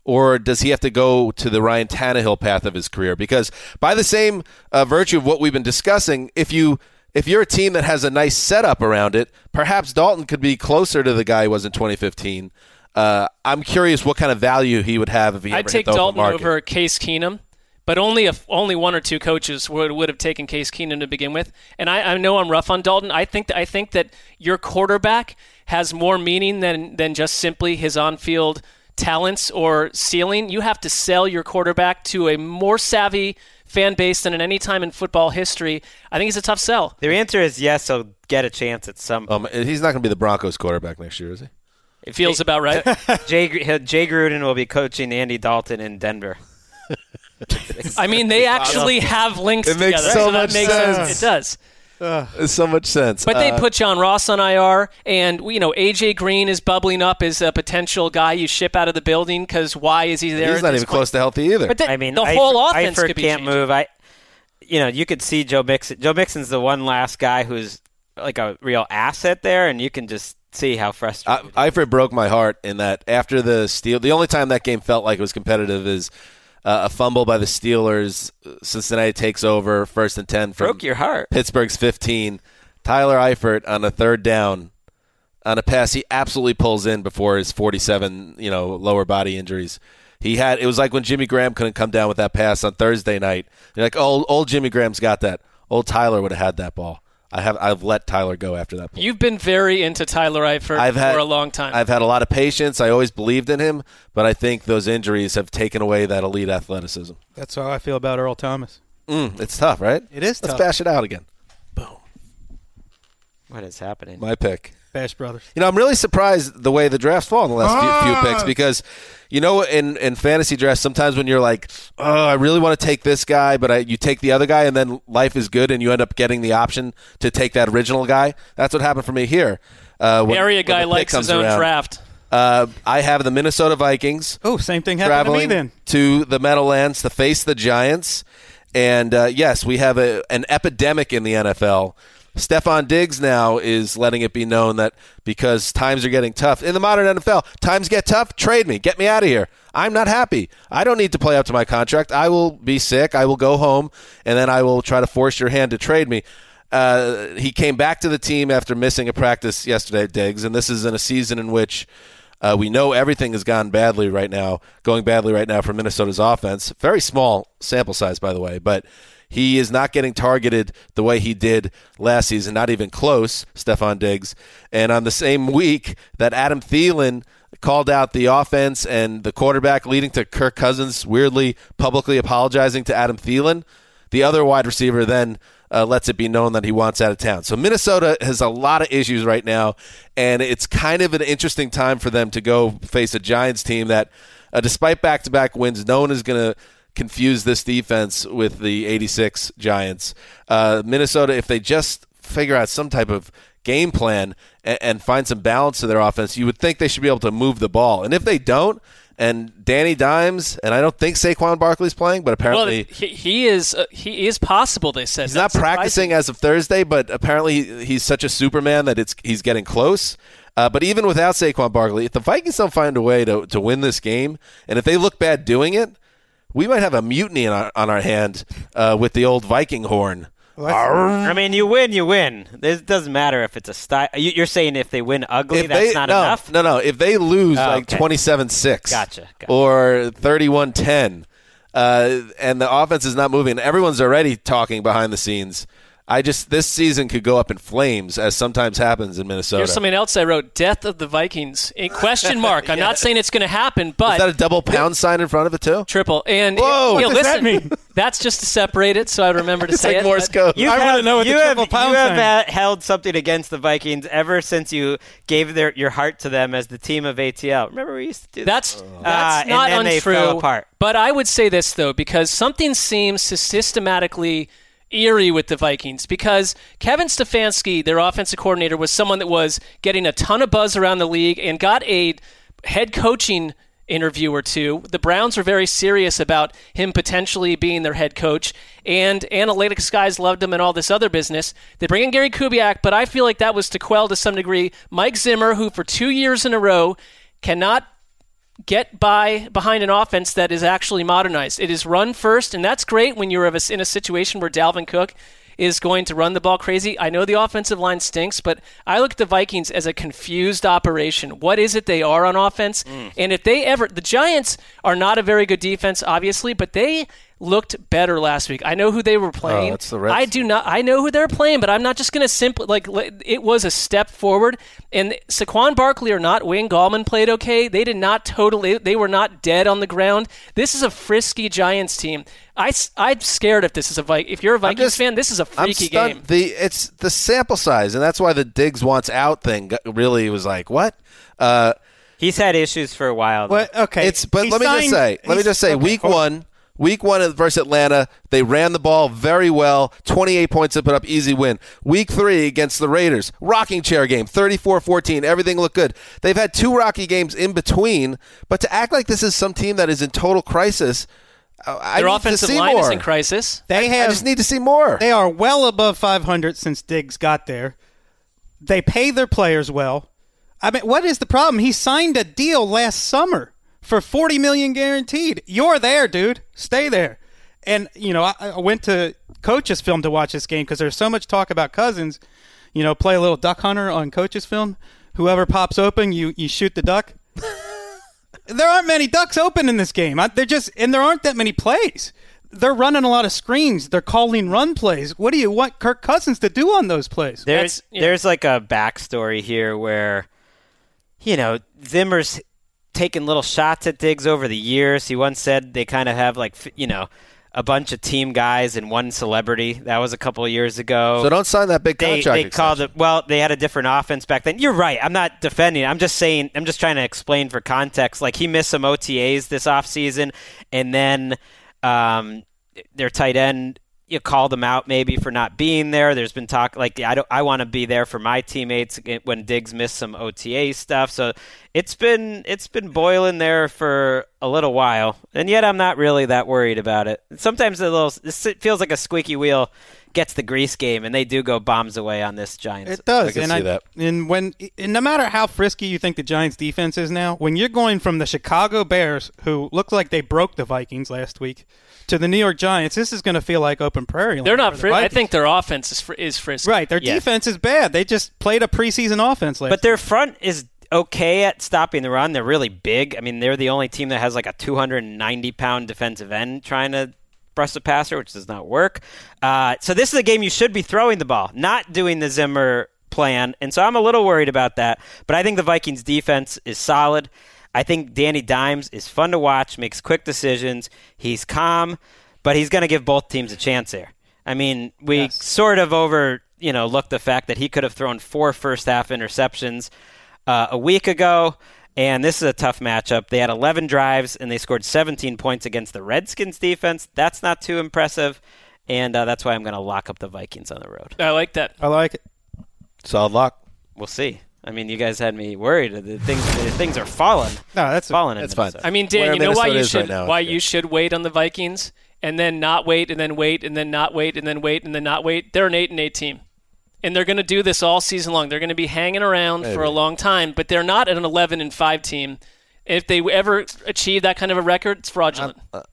A: Or does he have to go to the Ryan Tannehill path of his career? Because by the same uh, virtue of what we've been discussing, if you if you're a team that has a nice setup around it, perhaps Dalton could be closer to the guy he was in 2015. Uh, I'm curious what kind of value he would have if he.
E: I'd take Dalton
A: market.
E: over Case Keenum, but only if only one or two coaches would would have taken Case Keenum to begin with. And I, I know I'm rough on Dalton. I think that, I think that your quarterback has more meaning than than just simply his on-field talents or ceiling. You have to sell your quarterback to a more savvy fan base than at any time in football history. I think it's a tough sell.
D: The answer is yes. He'll get a chance at some.
A: Um, he's not going to be the Broncos quarterback next year, is he?
E: It feels about right.
D: Jay Jay Gruden will be coaching Andy Dalton in Denver.
E: I mean, they actually have links
A: It makes
E: together,
A: so
E: that
A: much
E: makes
A: sense.
E: It does.
A: It's so much sense.
E: But they
A: Uh,
E: put John Ross on IR, and you know AJ Green is bubbling up as a potential guy you ship out of the building because why is he there?
A: he's not even
E: point?
A: close to healthy either.
E: But the,
D: I mean,
E: the
D: Eifert-
E: whole offense
D: Eifert
E: could be
D: can't
E: changed.
D: move. I, you know, you could see Joe Mixon. Joe Mixon's the one last guy who's like a real asset there, and you can just see how frustrated.
A: I,
D: frustrated.
A: Eifert broke my heart in that after the steal, the only time that game felt like it was competitive is uh, a fumble by the Steelers. Cincinnati takes over first and ten from
D: broke your heart.
A: Pittsburgh's 15. Tyler Eifert on a third down on a pass he absolutely pulls in before his 47, you know, lower body injuries. He had it was like when Jimmy Graham couldn't come down with that pass on Thursday night. You're like, "Oh, old Jimmy Graham's got that. Old Tyler would have had that ball." I have I've let Tyler go after that. Ball.
E: You've been very into Tyler Eifert
A: I've had
E: for a long time.
A: I've had a lot of patience. I always believed in him, but I think those injuries have taken away that elite athleticism.
C: That's how I feel about Earl Thomas.
A: Mm, it's tough, right?
C: It is
A: Let's
C: tough.
A: bash it out again. Boom.
D: What is happening?
A: My pick.
C: Bash Brothers.
A: You know, I'm really surprised the way the drafts fall in the last few, few picks because, you know, in, in fantasy drafts, sometimes when you're like, oh, I really want to take this guy, but I, you take the other guy, and then life is good, and you end up getting the option to take that original guy. That's what happened for me here. Uh, when,
E: Area guy likes his own
A: around.
E: draft.
A: Uh, I have the Minnesota Vikings
C: Oh, same thing happened to me
A: traveling
C: then.
A: to the Meadowlands to face the Giants. And uh, yes, we have a, an epidemic in the NFL. Stefon Diggs now is letting it be known that because times are getting tough in the modern NFL, times get tough. Trade me, get me out of here. I'm not happy. I don't need to play up to my contract. I will be sick. I will go home, and then I will try to force your hand to trade me. Uh, he came back to the team after missing a practice yesterday, Diggs, and this is in a season in which uh, we know everything has gone badly right now, going badly right now for Minnesota's offense. Very small sample size, by the way, but he is not getting targeted the way he did last season, not even close, Stefon Diggs. And on the same week that Adam Thielen called out the offense and the quarterback, leading to Kirk Cousins weirdly publicly apologizing to Adam Thielen, the other wide receiver then uh, lets it be known that he wants out of town. So Minnesota has a lot of issues right now, and it's kind of an interesting time for them to go face a Giants team that, uh, despite back-to-back wins, no one is going to confuse this defense with the 86 Giants. Uh, Minnesota, if they just figure out some type of game plan and, and find some balance to their offense, you would think they should be able to move the ball. And if they don't, and Danny Dimes, and I don't think Saquon Barkley's playing, but
E: Well,
A: apparently
E: he, he is uh, he is possible. They said
A: He's not practicing
E: surprising.
A: as of Thursday, but apparently he's such a Superman that it's he's getting close. Uh, but even without Saquon Barkley, if the Vikings don't find a way to, to win this game, and if they look bad doing it, we might have a mutiny on our, on our hand uh, with the old Viking horn.
D: I mean, you win, you win. It doesn't matter if it's a style. you- You're saying if they win ugly,
A: If
D: that's
A: they,
D: not
A: no,
D: enough.
A: No, no. If they lose
D: Oh,
A: like
D: okay.
A: 27 6
D: Gotcha, gotcha.
A: or 31 10, uh, and the offense is not moving, everyone's already talking behind the scenes, I just, this season could go up in flames, as sometimes happens in Minnesota.
E: Here's something else I wrote: Death of the Vikings. A question mark. I'm not saying it's going to happen, but
A: Is that a double pound sign in front of it, too?
E: triple. And
A: Whoa,
E: you
A: what
E: know,
C: does that
E: listen,
C: mean?
E: That's just to separate it, so I remember to
A: It's
E: say
A: like
E: it.
A: Morse code.
D: You
C: I
D: have,
C: wanna know what the
D: you have,
C: triple pound
D: you have
C: sign-
D: ha- held something against the Vikings ever since you gave their, your heart to them as the team of ATL. Remember we used to do that?
E: That's
D: Ah,
E: that's
D: and
E: not
D: then they
E: untrue.
D: fell apart.
E: But I would say this though, because something seems to systematically eerie with the Vikings. Because Kevin Stefanski, their offensive coordinator, was someone that was getting a ton of buzz around the league and got a head coaching interview or two. The Browns were very serious about him potentially being their head coach, and analytics guys loved him and all this other business. They bring in Gary Kubiak, but I feel like that was to quell to some degree Mike Zimmer, who for two years in a row cannot get by behind an offense that is actually modernized. It is run first, and that's great when you're in a situation where Dalvin Cook is going to run the ball crazy. I know the offensive line stinks, but I look at the Vikings as a confused operation. What is it they are on offense? Mm. And if they ever, the Giants are not a very good defense, obviously, but they looked better last week. I know who they were playing.
A: Oh, that's the Reds.
E: I do not. I know who they're playing, but I'm not just going to simply like. It was a step forward. And Saquon Barkley or not, Wayne Gallman played okay. They did not totally. They were not dead on the ground. This is a frisky Giants team. I I'm scared if this is a Viking. If you're a Vikings
A: just,
E: fan, this is a freaky game.
A: The it's the sample size, and that's why the Diggs wants out thing really was like what. Uh,
D: He's had issues for a while.
C: What? Okay,
A: it's but let me just say, let me just say,
C: okay,
A: week one Week one versus Atlanta, they ran the ball very well. 28 points to put up, easy win. Week three against the Raiders, rocking chair game, 34 14. Everything looked good. They've had two rocky games in between, but to act like this is some team that is in total crisis, uh, I
E: Their
A: need
E: offensive
A: to see
E: line
A: more.
E: is in crisis.
C: They
A: I
C: have.
A: just need to see more.
C: They are well above 500 since Diggs got there. They pay their players well. I mean, what is the problem? He signed a deal last summer for 40 million guaranteed. You're there, dude. Stay there. And you know, I, I went to coach's film to watch this game because there's so much talk about Cousins. You know, play a little duck hunter on coach's film. Whoever pops open, you you shoot the duck. there aren't many ducks open in this game. I, they're just and there aren't that many plays. They're running a lot of screens. They're calling run plays. What do you want Kirk Cousins to do on those plays?
D: There's
E: yeah.
D: there's like a backstory here where, you know, Zimmer's taken little shots at Diggs over the years. He once said they kind of have like you know a bunch of team guys and one celebrity. That was a couple of years ago.
A: so don't sign that big
D: they,
A: contract.
D: they called it well they had a different offense back then you're right i'm not defending i'm just saying i'm just trying to explain for context like he missed some otas this offseason and then um, their tight end you call them out maybe for not being there. There's been talk like i don't i want to be there for my teammates when diggs missed some ota stuff. So it's been it's been boiling there for a little while and yet i'm not really that worried about it. Sometimes a little it feels like a squeaky wheel gets the grease game, and they do go bombs away on this Giants.
C: It does,
A: I can
C: and
A: see that.
C: And when, and no matter how frisky you think the Giants' defense is now, when you're going from the Chicago Bears, who looked like they broke the Vikings last week, to the New York Giants, this is going to feel like open prairie.
E: They're not.
C: for the
E: I think their offense is fr- is frisky.
C: right. Their
D: Yeah.
C: defense is bad. They just played a preseason offense last.
D: But their front is okay at stopping the run. They're really big. I mean, they're the only team that has like a 290 pound defensive end trying to brush the passer, which does not work. Uh, so this is a game you should be throwing the ball, not doing the Zimmer plan. And so I'm a little worried about that. But I think the Vikings defense is solid. I think Danny Dimes is fun to watch, makes quick decisions. He's calm, but he's going to give both teams a chance here. I mean, we sort of over, you know, looked the fact that he could have thrown four first half interceptions uh, a week ago. And this is a tough matchup. They had 11 drives and they scored 17 points against the Redskins defense. That's not too impressive. And uh, that's why I'm going to lock up the Vikings on the road.
E: I like that.
C: I like it.
A: Solid lock.
D: We'll see. I mean, you guys had me worried. The things, the things are falling.
C: No, that's
D: falling.
A: that's fine.
E: I mean, Dan,
A: Where
E: you know why you
A: is right
E: should
A: now,
E: why you should wait on the Vikings and then not wait and then wait and then not wait and then wait and then not wait. They're an eight and eight team, and they're going to do this all season long. They're going to be hanging around for a long time, but they're not an eleven and five team. If they ever achieve that kind of a record, it's fraudulent.
A: I'm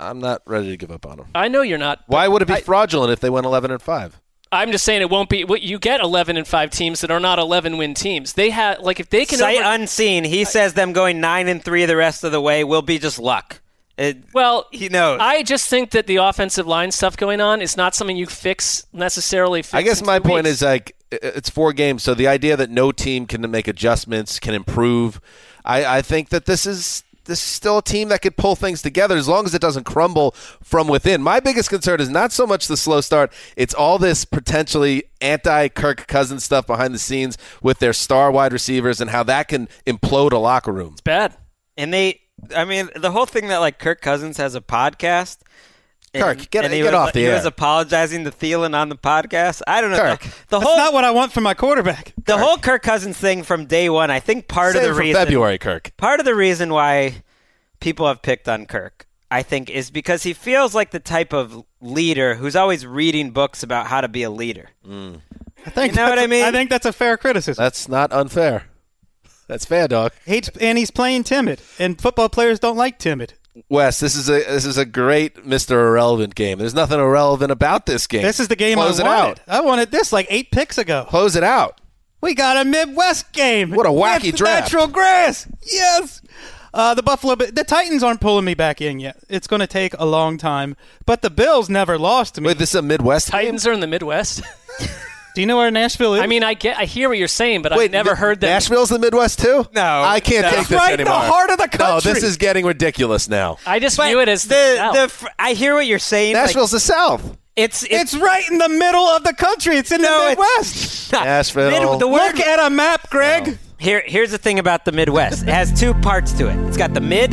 A: uh, not ready to give up on them.
E: I know you're not.
A: Why would it be
E: I-
A: fraudulent if they went 11 and 5?
E: I'm just saying it won't be. What you get 11 and five teams that are not 11 win teams. They have like if they can.
D: Sight
E: over-
D: unseen, he says them going nine and three the rest of the way will be just luck. It,
E: Well,
D: he knows.
E: I just think that the offensive line stuff going on is not something you fix necessarily. Fix
A: I guess my point
E: weeks.
A: is like it's four games, so the idea that no team can make adjustments, can improve, I, I think that this is this is still a team that could pull things together as long as it doesn't crumble from within. My biggest concern is not so much the slow start; it's all this potentially anti-Kirk Cousins stuff behind the scenes with their star wide receivers and how that can implode a locker room.
E: It's bad.
D: and they, I mean, the whole thing that like Kirk Cousins has a podcast. and-
A: Kirk, get-
D: and he
A: get
D: was,
A: off the
D: He
A: air.
D: was apologizing to Thielen on the podcast. I don't know.
A: Kirk.
D: The, the
C: That's
D: whole
C: not what I want from my quarterback.
D: the whole Kirk Cousins thing from day one. I think part
A: Save
D: of the reason
A: February, Kirk.
D: part of the reason why people have picked on Kirk, I think, is because he feels like the type of leader who's always reading books about how to be a leader. Mm.
C: I think
D: You know what I mean?
C: I think that's a fair criticism.
A: That's not unfair. That's fair, dog.
C: He's, and he's playing timid, and football players don't like timid.
A: Wes, this is a this is a great Mr. Irrelevant game. There's nothing irrelevant about this game.
C: This is the game
A: Close
C: I
A: it
C: wanted.
A: out.
C: I wanted this like eight picks ago.
A: Close it out.
C: We got a Midwest game.
A: What a wacky
C: With
A: draft.
C: Natural grass. Yes. Uh, the Buffalo, the Titans aren't pulling me back in yet. It's going to take a long time. But the Bills never lost to me.
A: Wait, this is a Midwest
E: Titans are in the Midwest.
C: Do you know where Nashville is?
E: I mean, I get, I hear what you're saying, but
A: Wait,
E: I've never
A: Mi-
E: heard that.
A: Nashville's the Midwest too.
D: No,
A: I can't
D: no.
A: take
D: It's
A: this
C: right in the heart of the country.
A: No, this is getting ridiculous now.
E: I just
D: But
E: view it as the,
D: the,
E: South.
D: the fr- I hear what you're saying. like,
A: Nashville's the South.
D: it's, it's
C: it's right in the middle of the country. It's in
D: No,
C: the Midwest.
A: Nashville.
D: Mid- the word
C: Look at a map, Greg.
D: Here, here's the thing about the Midwest. It has two parts to it. It's got the mid.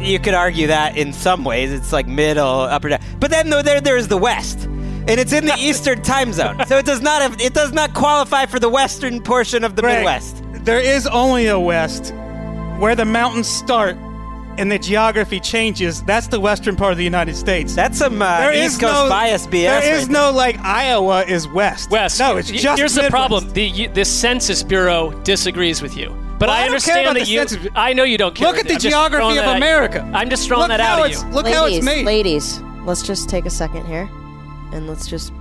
D: You could argue that in some ways it's like middle, upper down. But then though, there, there's the West, and it's in the Eastern time zone, so it does not have, it does not qualify for the Western portion of the
C: Greg,
D: Midwest.
C: There is only a West where the mountains start and the geography changes. That's the western part of the United States.
D: That's some uh,
C: There
D: East
C: is
D: Coast
C: no
D: bias BS.
C: There is
D: right
C: no like Iowa is west.
E: West.
C: No, it's just
E: Here's the problem: the you, the Census Bureau disagrees with you. But
C: Well, I
E: I
C: don't care
E: understand
C: about
E: that
C: the
E: you.
C: Census-
E: I know you don't care.
C: Look at the
E: I'm
C: geography of
E: that at you.
C: America.
E: I'm just throwing
C: Look
E: that out at you.
C: Look
F: ladies,
C: how it's made.
F: ladies, let's just take a second here, and let's just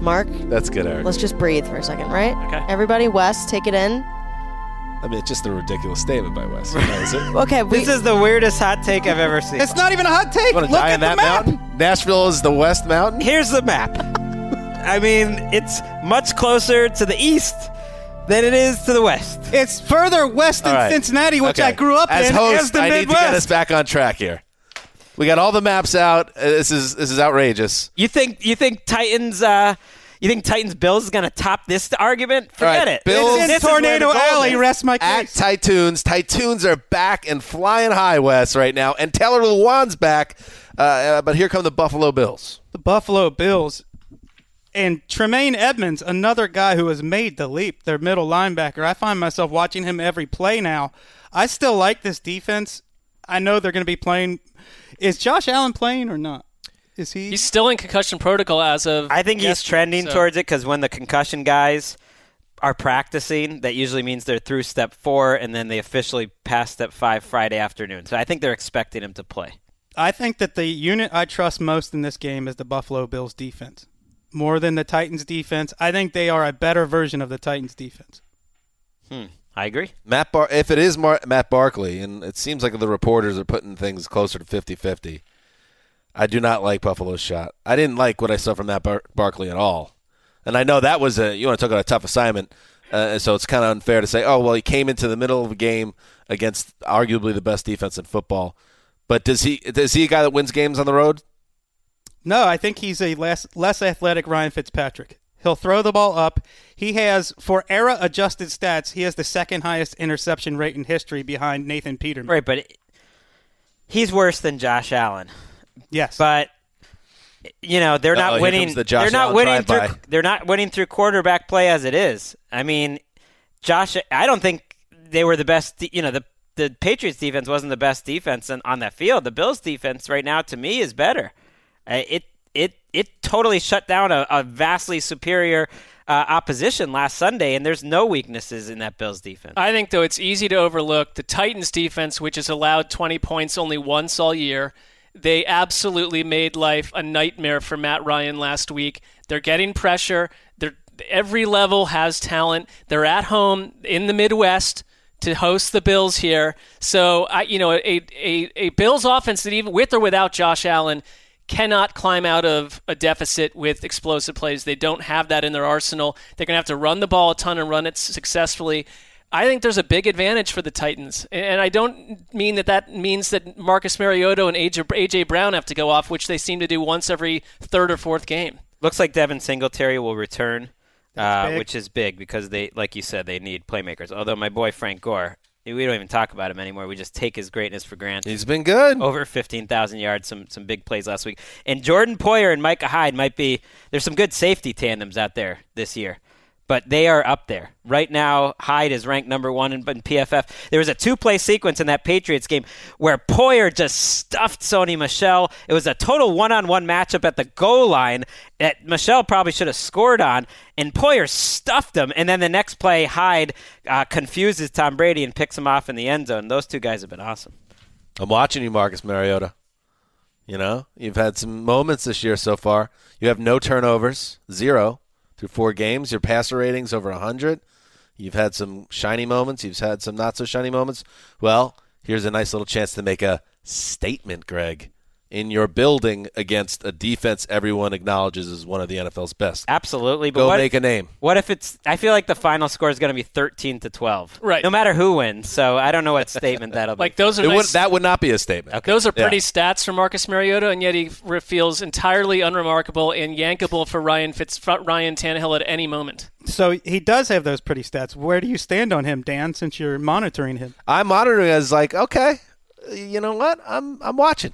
F: Mark.
A: That's good, Eric.
F: Let's just breathe for a second, right?
E: Okay.
F: Everybody, West, take it in.
A: I mean, it's just a ridiculous statement by Wes. is it?
F: Okay, we.
D: This is the weirdest hot take I've ever seen.
C: It's not even a hot take.
A: You
C: Look
A: die
C: at
A: on
C: the
A: that
C: map.
A: mountain? Nashville is the West Mountain.
D: Here's the map. I mean, it's much closer to the east than it is to the west.
C: It's further west than
A: All right.
C: Cincinnati, which
A: Okay.
C: I grew up
A: as
C: in,
A: host,
C: as the
A: I need to get us back on track here. We got all the maps out. Uh, This is this is outrageous.
D: You think you think Titans uh you think Titans Bills is going to top this argument? Forget
A: All right,
D: it.
A: Bills-
D: This is-
C: It's in
D: this
C: Tornado
D: the
C: Alley.
D: is.
C: Rest my case.
A: At
C: case.
A: Tytoons, Tytoons are back and flying high west right now, and Taylor Lewan's back. Uh, uh, but here come the Buffalo Bills.
C: the Buffalo Bills. And Tremaine Edmunds, another guy who has made the leap, their middle linebacker. I find myself watching him every play now. I still like this defense. I know they're going to be playing. Is Josh Allen playing or not? Is he?
E: He's still in concussion protocol as of.
D: I think he's trending
E: so-
D: towards it cuz when the concussion guys are practicing, that usually means they're through step 4 and then they officially pass step 5 Friday afternoon. So I think they're expecting him to play.
C: I think that the unit I trust most in this game is the Buffalo Bills defense. More than the Titans defense. I think they are a better version of the Titans defense. Hmm.
D: I agree.
A: Matt Bar- if it is Mar- Matt Barkley, and it seems like the reporters are putting things closer to 50-50, I do not like Buffalo's shot. I didn't like what I saw from Matt Bar- Barkley at all, and I know that was a you want to talk about a tough assignment. Uh, so it's kind of unfair to say, oh well, he came into the middle of a game against arguably the best defense in football. But does he is he a guy that wins games on the road?
C: No, I think he's a less less athletic Ryan Fitzpatrick. He'll throw the ball up. He has, for era adjusted stats, he has the second highest interception rate in history behind Nathan Peterman.
D: Right, but it, he's worse than Josh Allen.
C: Yes.
D: But you know they're
A: Uh-oh,
D: not winning.
A: the
D: they're not
A: Allen
D: winning through.
A: drive-by.
D: They're not winning through quarterback play as it is. I mean, Josh. I don't think they were the best. You know, the the Patriots defense wasn't the best defense on, on that field. The Bills defense right now, to me, is better. It it totally shut down a, a vastly superior uh, opposition last Sunday, and there's no weaknesses in that Bills defense.
E: I think, though, it's easy to overlook the Titans' defense, which has allowed 20 points only once all year. They absolutely made life a nightmare for Matt Ryan last week. They're getting pressure. They're every level has talent. They're at home in the Midwest to host the Bills here. So I, you know, a a, a Bills offense that even with or without Josh Allen cannot climb out of a deficit with explosive plays. They don't have that in their arsenal. They're going to have to run the ball a ton and run it successfully. I think there's a big advantage for the Titans. And I don't mean that that means that Marcus Mariota and AJ Brown have to go off, which they seem to do once every third or fourth game.
D: Looks like Devin Singletary will return, uh, which is big because they, like you said, they need playmakers. Although my boy Frank Gore, we don't even talk about him anymore. We just take his greatness for granted.
A: He's been good.
D: Over 15,000 yards, some some big plays last week. And Jordan Poyer and Micah Hyde might be. There's some good safety tandems out there this year. But they are up there. Right now, Hyde is ranked number one in, in PFF. There was a two play sequence in that Patriots game where Poyer just stuffed Sony Michel. It was a total one on one matchup at the goal line that Michel probably should have scored on, and Poyer stuffed him. And then the next play, Hyde uh, confuses Tom Brady and picks him off in the end zone. Those two guys have been awesome.
A: I'm watching you, Marcus Mariota. You know, you've had some moments this year so far. You have no turnovers, zero through four games. Your passer ratings over 100. You've had some shiny moments. You've had some not so shiny moments. Well, here's a nice little chance to make a statement, Greg, in your building against a defense everyone acknowledges is one of the NFL's best.
D: Absolutely, but
A: Go
D: what,
A: make a name.
D: What if it's? I feel like the final score is going to be thirteen to twelve.
E: Right.
D: No matter who wins. So I don't know what statement that'll be
E: Like
D: be.
E: those are
A: It would, that would not be a statement.
E: those are pretty
A: Yeah.
E: stats for Marcus Mariota, and yet he feels entirely unremarkable and yankable for Ryan Fitz Ryan Tannehill at any moment.
C: So he does have those pretty stats. Where do you stand on him, Dan? Since you're monitoring him,
A: I'm monitoring as like, okay, you know what? I'm I'm watching.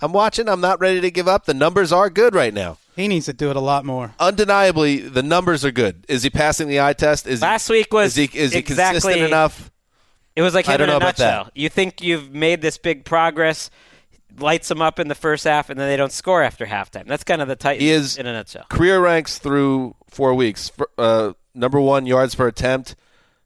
A: I'm watching. I'm not ready to give up. The numbers are good right now.
C: he needs to do it a lot more.
A: Undeniably, the numbers are good. Is he passing the eye test? Is
D: Last
A: he,
D: week was
A: is he is he
D: exactly-
A: consistent enough?
D: It was like
A: I don't
D: in a
A: know about that.
D: You think you've made this big progress, lights them up in the first half, and then they don't score after halftime. That's kind of the Titans
A: He is
D: in a nutshell.
A: Career ranks through four weeks. Fir- Uh, number one yards per attempt,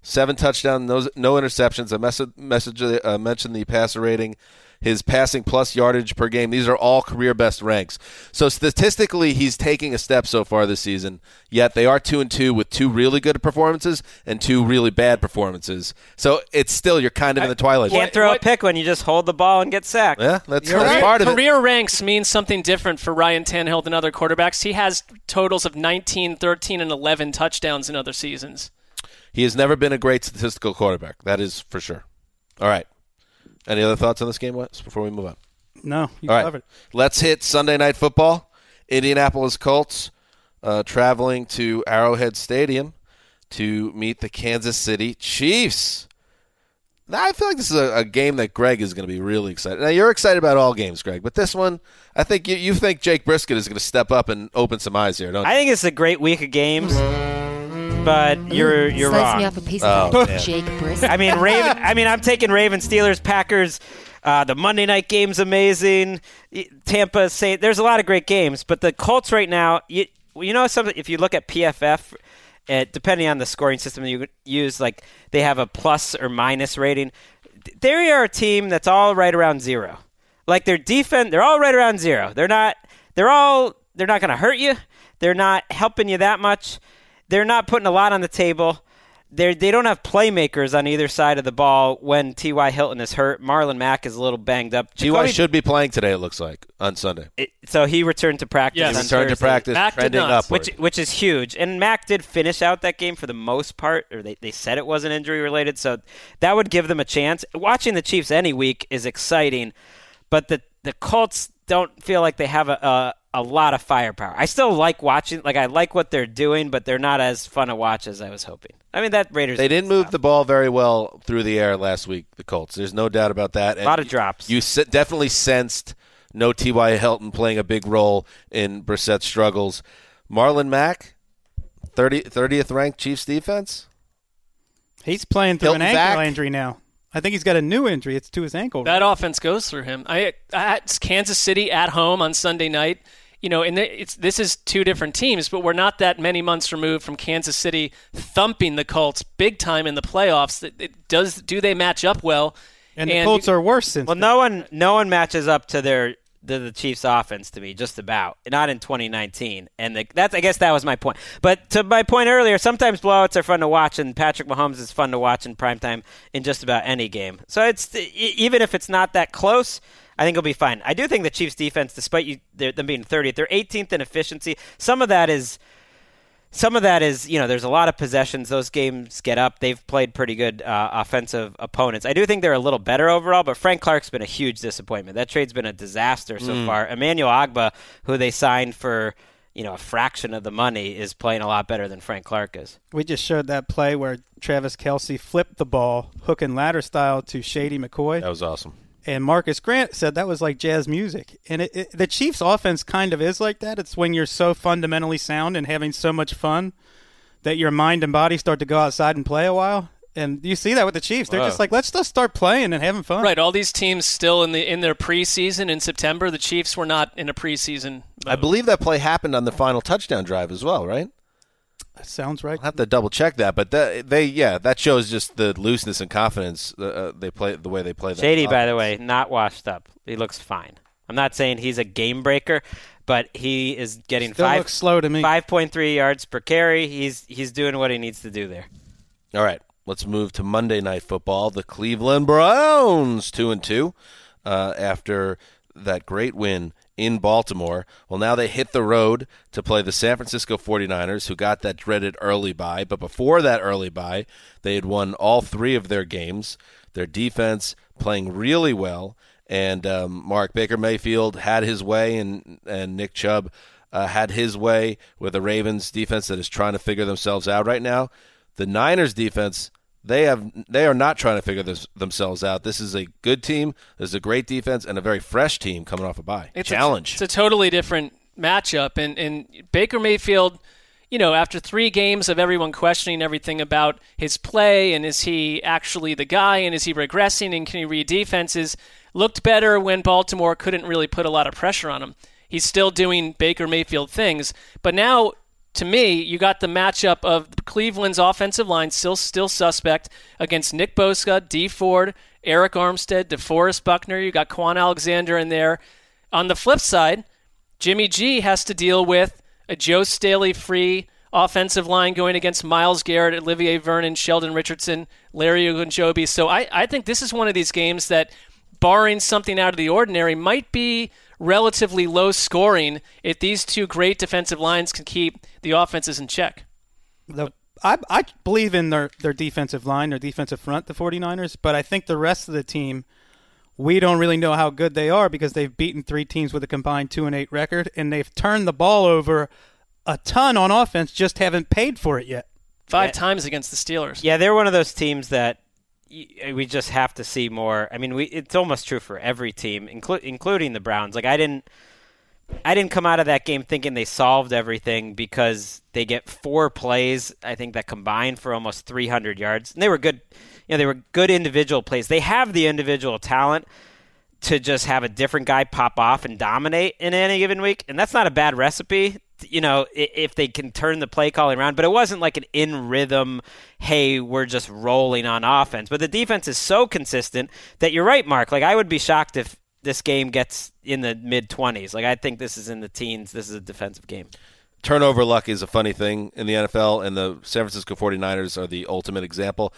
A: seven touchdowns, no, no interceptions. I message, message uh, mentioned the passer rating, his passing plus yardage per game. These are all career best ranks. So statistically, he's taking a step so far this season. Yet they are two and two with two really good performances and two really bad performances. So it's still you're kind of in the twilight.
D: Can't throw
E: what-
D: a pick when you just hold the ball and get sacked.
A: Yeah, that's,
E: Career,
A: that's part of it.
E: career ranks means something different for Ryan Tannehill than other quarterbacks. He has totals of 19, 13, and 11 touchdowns in other seasons.
A: He has never been a great statistical quarterback. That is for sure. All right. Any other thoughts on this game, Wes, before we move on?
C: No, you
A: All right.
C: covered.
A: Let's hit Sunday Night Football. Indianapolis Colts uh, traveling to Arrowhead Stadium to meet the Kansas City Chiefs. Now, I feel like this is a, a game that Greg is going to be really excited. Now, you're excited about all games, Greg, but this one, I think you, you think Jake Brisket is going to step up and open some eyes here, don't you?
D: I think it's a great week of games, but you're you're
G: Slice
D: wrong.
G: me off a piece
A: Oh,
G: of that,
A: man.
G: Jake Brisket.
D: I mean, Raven. I mean, I'm taking Raven, Steelers, Packers. Uh, the Monday night game's amazing. Y- Tampa, say there's a lot of great games, but the Colts right now, you, you know something. If you look at PFF, uh, depending on the scoring system you use, like they have a plus or minus rating. They are a team that's all right around zero. Like their defense, they're all right around zero. They're not. They're all. They're not going to hurt you. They're not helping you that much. They're not putting a lot on the table. They they don't have playmakers on either side of the ball when T.Y. Hilton is hurt. Marlon Mack is a little banged up.
A: Ty
D: Jacoby-
A: should be playing today, it looks like, on Sunday.
D: it- so he returned to practice.
E: Yes.
D: on
A: Return to practice,
E: Mack did
A: trending
E: not.
D: which which is huge. And Mack did finish out that game for the most part, or they, they said it wasn't injury related, so that would give them a chance. Watching the Chiefs any week is exciting, but the the Colts don't feel like they have a, a a lot of firepower. I still like watching, like I like what they're doing, but they're not as fun to watch as I was hoping. I mean that Raiders.
A: They didn't move the ball very well through the air last week, the Colts. There's no doubt about that.
D: A lot of drops.
A: You se- definitely sensed no T.Y. Hilton playing a big role in Brissett's struggles. Marlon Mack, 30, 30th ranked Chiefs defense.
C: He's playing through
A: Hilton
C: an ankle
A: back.
C: injury now. I think he's got a new injury. It's to his ankle.
E: That offense goes through him. I at Kansas City at home on Sunday night. You know, and it's this is two different teams, but we're not that many months removed from Kansas City thumping the Colts big time in the playoffs. It, it does do they match up well?
C: and the Colts are worse since.
D: Well,
C: then.
D: no one, no one matches up to their to the Chiefs' offense to me, just about. Not in 2019, and the, that's I guess that was my point. But to my point earlier, sometimes blowouts are fun to watch, and Patrick Mahomes is fun to watch in primetime in just about any game. So it's e- even if it's not that close. I think it'll be fine. I do think the Chiefs' defense, despite you them being 30th, they're 18th in efficiency. Some of that is some of that is, you know, there's a lot of possessions. Those games get up. They've played pretty good uh, offensive opponents. I do think they're a little better overall, but Frank Clark's been a huge disappointment. That trade's been a disaster so
A: Mm.
D: far. Emmanuel Ogbah, who they signed for, you know, a fraction of the money, is playing a lot better than Frank Clark is.
C: we just showed that play where Travis Kelce flipped the ball, hook and ladder style, to Shady McCoy.
A: That was awesome.
C: And Marcus Grant said that was like jazz music. And it, it, the Chiefs' offense kind of is like that. It's when you're so fundamentally sound and having so much fun that your mind and body start to go outside and play a while. And you see that with the Chiefs. They're just like, let's just start playing and having fun.
E: Right, all these teams still in the in their preseason in September. The Chiefs were not in a preseason.
A: I believe that play happened on the final touchdown drive as well, right?
C: That sounds right.
A: I'll have to double check that, but that, they yeah, that shows just the looseness and confidence uh, uh, they play the way they play. that
D: Shady, by the way, not washed up. He looks fine. I'm not saying he's a game breaker, but he is getting
C: Still
D: five
C: looks slow to me.
D: five point three yards per carry. He's he's doing what he needs to do there.
A: All right, let's move to Monday Night Football. The Cleveland Browns, two and two, uh, after that great win in Baltimore. Well, now they hit the road to play the San Francisco 49ers, who got that dreaded early bye. But before that early bye, they had won all three of their games. Their defense playing really well, and um, Mark Baker Mayfield had his way, and and Nick Chubb uh, had his way with the Ravens defense that is trying to figure themselves out right now. The Niners defense, they have they are not trying to figure this, themselves out. This is a good team. This is a great defense and a very fresh team coming off a bye.
E: It's a-
A: Challenge.
E: it's a totally different matchup, and and Baker Mayfield, you know, after three games of everyone questioning everything about his play and is he actually the guy and is he regressing and can he read defenses, looked better when Baltimore couldn't really put a lot of pressure on him. He's still doing Baker Mayfield things, but now. To me, you got the matchup of Cleveland's offensive line still still suspect against Nick Bosa, Dee Ford, Arik Armstead, DeForest Buckner. You got Kwon Alexander in there. On the flip side, Jimmy G has to deal with a Joe Staley free offensive line going against Myles Garrett, Olivier Vernon, Sheldon Richardson, Larry Ogunjobi. So I, I think this is one of these games that, barring something out of the ordinary, might be relatively low scoring if these two great defensive lines can keep the offenses in check.
C: the I, I believe in their, their defensive line, their defensive front, the 49ers, but I think the rest of the team, we don't really know how good they are because they've beaten three teams with a combined 2 and 8 record and they've turned the ball over a ton on offense, just haven't paid for it yet.
E: Five
D: Yeah.
E: times against the Steelers.
D: Yeah, they're one of those teams that y- we just have to see more. I mean, we it's almost true for every team, inclu- including the Browns. Like I didn't I didn't come out of that game thinking they solved everything because they get four plays, I think that combined for almost 300 yards. And they were good, you know, they were good individual plays. They have the individual talent to just have a different guy pop off and dominate in any given week, and that's not a bad recipe. You know, if they can turn the play calling around, but it wasn't like an in rhythm. Hey, we're just rolling on offense, but the defense is so consistent that you're right, Mark. Like I would be shocked if this game gets in the mid twenties. Like I think this is in the teens. This is a defensive game.
A: turnover luck is a funny thing in the NFL, and the San Francisco 49ers are the ultimate example.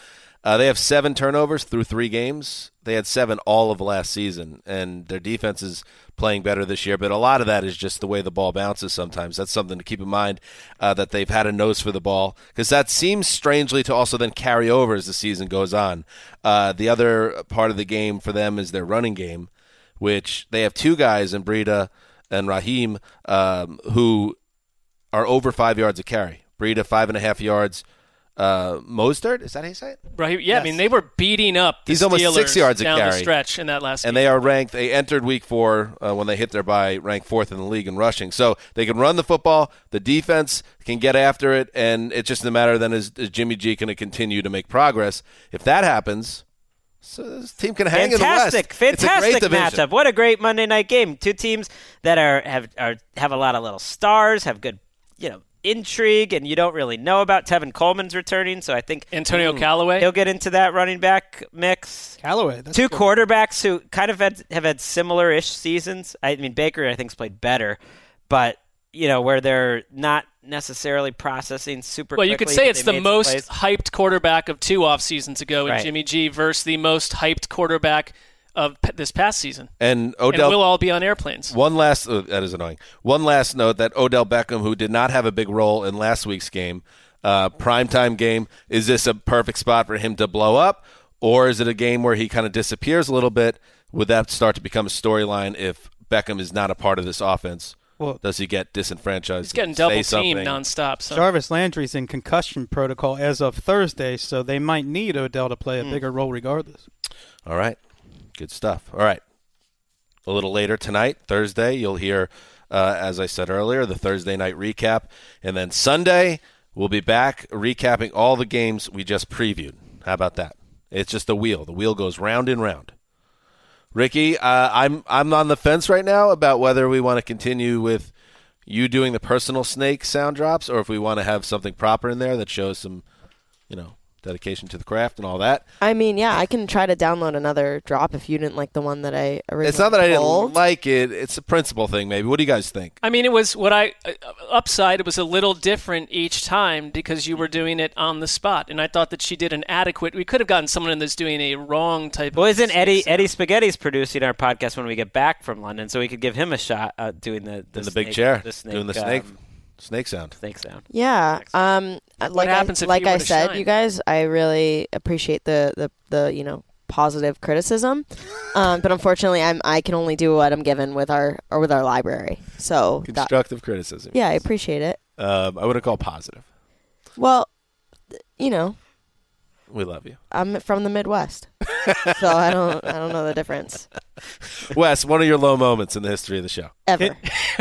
A: Uh, they have seven turnovers through three games. They had seven all of last season, and their defense is playing better this year. But a lot of that is just the way the ball bounces sometimes. That's something to keep in mind uh, that they've had a nose for the ball, because that seems strangely to also then carry over as the season goes on. Uh, the other part of the game for them is their running game, which they have two guys in Breida and Raheem um, who are over five yards a carry. Breida five and a half yards. Uh, Mostert, is that how you say it?
E: Right? Yeah, I mean they were beating up. The
A: He's almost six yards a
E: down the
A: carry.
E: stretch in that last.
A: And
E: game.
A: they are ranked. They entered week four uh, when they hit their bye, ranked fourth in the league in rushing. So they can run the football. The defense can get after it, and it's just a matter then is, is Jimmy G going to continue to make progress? If that happens, so this team can hang
D: fantastic,
A: in the West. It's a great
D: fantastic matchup. What a great Monday night game. Two teams that are have are have a lot of little stars, have good, you know, intrigue, and you don't really know about. Tevin Coleman's returning, so I think
E: Antonio Callaway.
D: he'll get into that running back mix.
C: Callaway, that's
D: Two
C: good.
D: quarterbacks who kind of had, have had similar-ish seasons. I mean, Baker I think's played better, but you know where they're not necessarily processing super.
E: Well, you could say it's the most
D: plays.
E: hyped quarterback of two off seasons ago in
D: Right.
E: Jimmy G versus the most hyped quarterback of p- this past season.
A: And
E: And
A: Odell
E: we'll all be on airplanes.
A: One last uh, that is annoying. One last note that Odell Beckham, who did not have a big role in last week's game, uh, primetime game, is this a perfect spot for him to blow up, or is it a game where he kind of disappears a little bit? Would that start to become a storyline if Beckham is not a part of this offense?
C: Well-
A: does he get disenfranchised?
E: He's getting double teamed
A: something?
E: nonstop. So.
C: Jarvis Landry's in concussion protocol as of Thursday, so they might need Odell to play a bigger role regardless.
A: All right. Good stuff. All right. A little later tonight, Thursday, you'll hear, uh, as I said earlier, the Thursday night recap. And then Sunday, We'll be back recapping all the games we just previewed. How about that? It's just the wheel. The wheel goes round and round. Ricky, uh, I'm I'm on the fence right now about whether we want to continue with you doing the personal snake sound drops, or if we want to have something proper in there that shows some, you know, dedication to the craft and all that.
F: I mean, yeah, I can try to download another drop if you didn't like the one that I originally.
A: It's not that I didn't like it; it's a principle thing, maybe. What do you guys think?
E: I mean, it was what I uh, upside. It was a little different each time because you were doing it on the spot, and I thought that she did an adequate. We could have gotten someone in that's doing a wrong type.
D: Well,
E: of
D: isn't Eddie
E: sound.
D: Eddie Spaghetti's producing our podcast when we get back from London, so we could give him a shot uh, doing the the,
A: In the
D: snake,
A: big chair,
D: the snake,
A: doing the snake
D: um,
A: snake sound.
D: snake sound.
F: Yeah. Um. Like
E: happens
F: I
E: if
F: like
E: you
F: I said,
E: shine?
F: you guys, I really appreciate the the the you know positive criticism, um, but unfortunately, I'm I can only do what I'm given with our or with our library. So that,
A: Constructive criticism.
F: yeah, I appreciate it.
A: Um, I wouldn't call positive.
F: Well, you know,
A: We love you,
F: I'm from the Midwest, so I don't I don't know the difference
A: Wes. One of your low moments in the history of the show.
F: ever.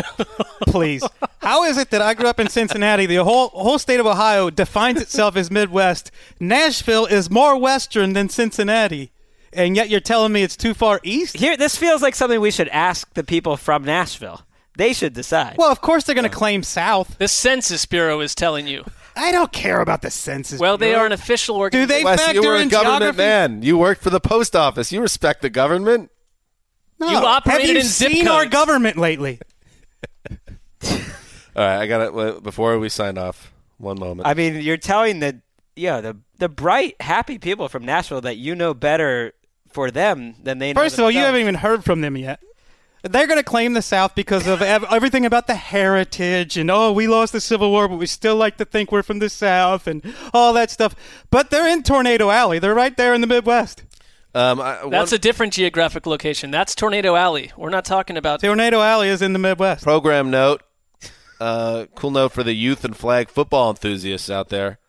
C: Please. How is it that I grew up in Cincinnati? The whole whole state of Ohio defines itself as Midwest. Nashville is more western than Cincinnati. And yet you're telling me it's too far east?
D: Here, this feels like something we should ask the people from Nashville. They should decide.
C: Well, of course they're going to claim south.
E: The Census Bureau is telling you.
C: I don't care about the census.
E: Well, they are an official
C: Do
E: organization.
C: they
A: Wes,
C: factor
A: you were a
C: in
A: government
C: geography?
A: man. You worked for the post office. You respect the government.
C: No.
E: You operated
C: Have you
E: in zip
C: seen our
E: codes.
C: government lately?
A: All right, I got it. Before we sign off, one moment.
D: I mean, you're telling the yeah the the bright, happy people from Nashville that you know better for them than they know.
C: First of all, you
D: themselves.
C: haven't even heard from them yet. They're going to claim the South because of ev- everything about the heritage and oh, we lost the Civil War, but we still like to think we're from the South and all that stuff. But they're in Tornado Alley. They're right there in the Midwest.
A: um, I,
E: That's
A: one
E: a different geographic location. That's Tornado Alley. We're not talking about.
C: Tornado Alley is in the Midwest.
A: program note. Uh, cool note for the youth and flag football enthusiasts out there.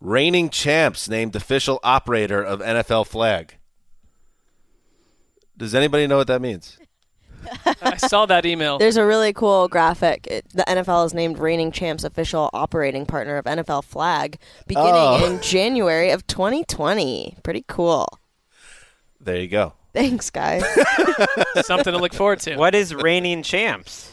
A: Reigning champs named official operator of NFL flag. Does anybody know what that means?
E: I saw that email.
F: There's a really cool graphic. It, the NFL is named reigning champs official operating partner of NFL flag beginning
A: Oh.
F: in January of 2020. Pretty cool.
A: There you go.
F: Thanks, guys.
E: Something to look forward to.
D: What is reigning champs?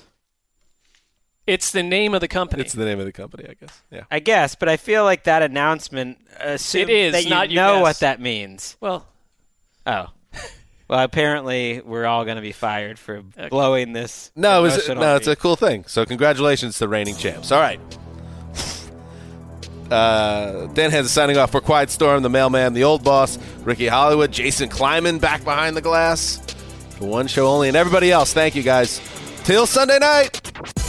E: It's the name of the company.
A: It's the name of the company, I guess. Yeah.
D: I guess, but I feel like that announcement assumes
E: It is,
D: that you
E: not
D: know
E: guess.
D: what that means.
E: well,
D: Oh. Well, apparently we're all going to be fired for blowing this.
A: No, it was,
D: promotional
A: no, it's a cool thing. So congratulations to reigning champs. All right. Uh, Dan Hanzus signing off for Quiet Storm, the mailman, the old boss, Ricky Hollywood, Jason Kleiman back behind the glass for one show only, and everybody else. Thank you guys. Till Sunday night.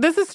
G: This is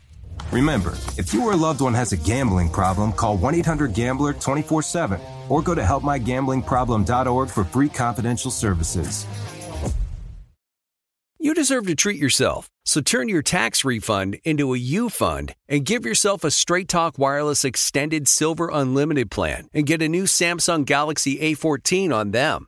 H: Remember, if you or a loved one has a gambling problem, call 1 800 Gambler 24 7 or go to helpmygamblingproblem.org for free confidential services.
I: You deserve to treat yourself, so turn your tax refund into a U fund and give yourself a Straight Talk Wireless Extended Silver Unlimited plan and get a new Samsung Galaxy A14 on them.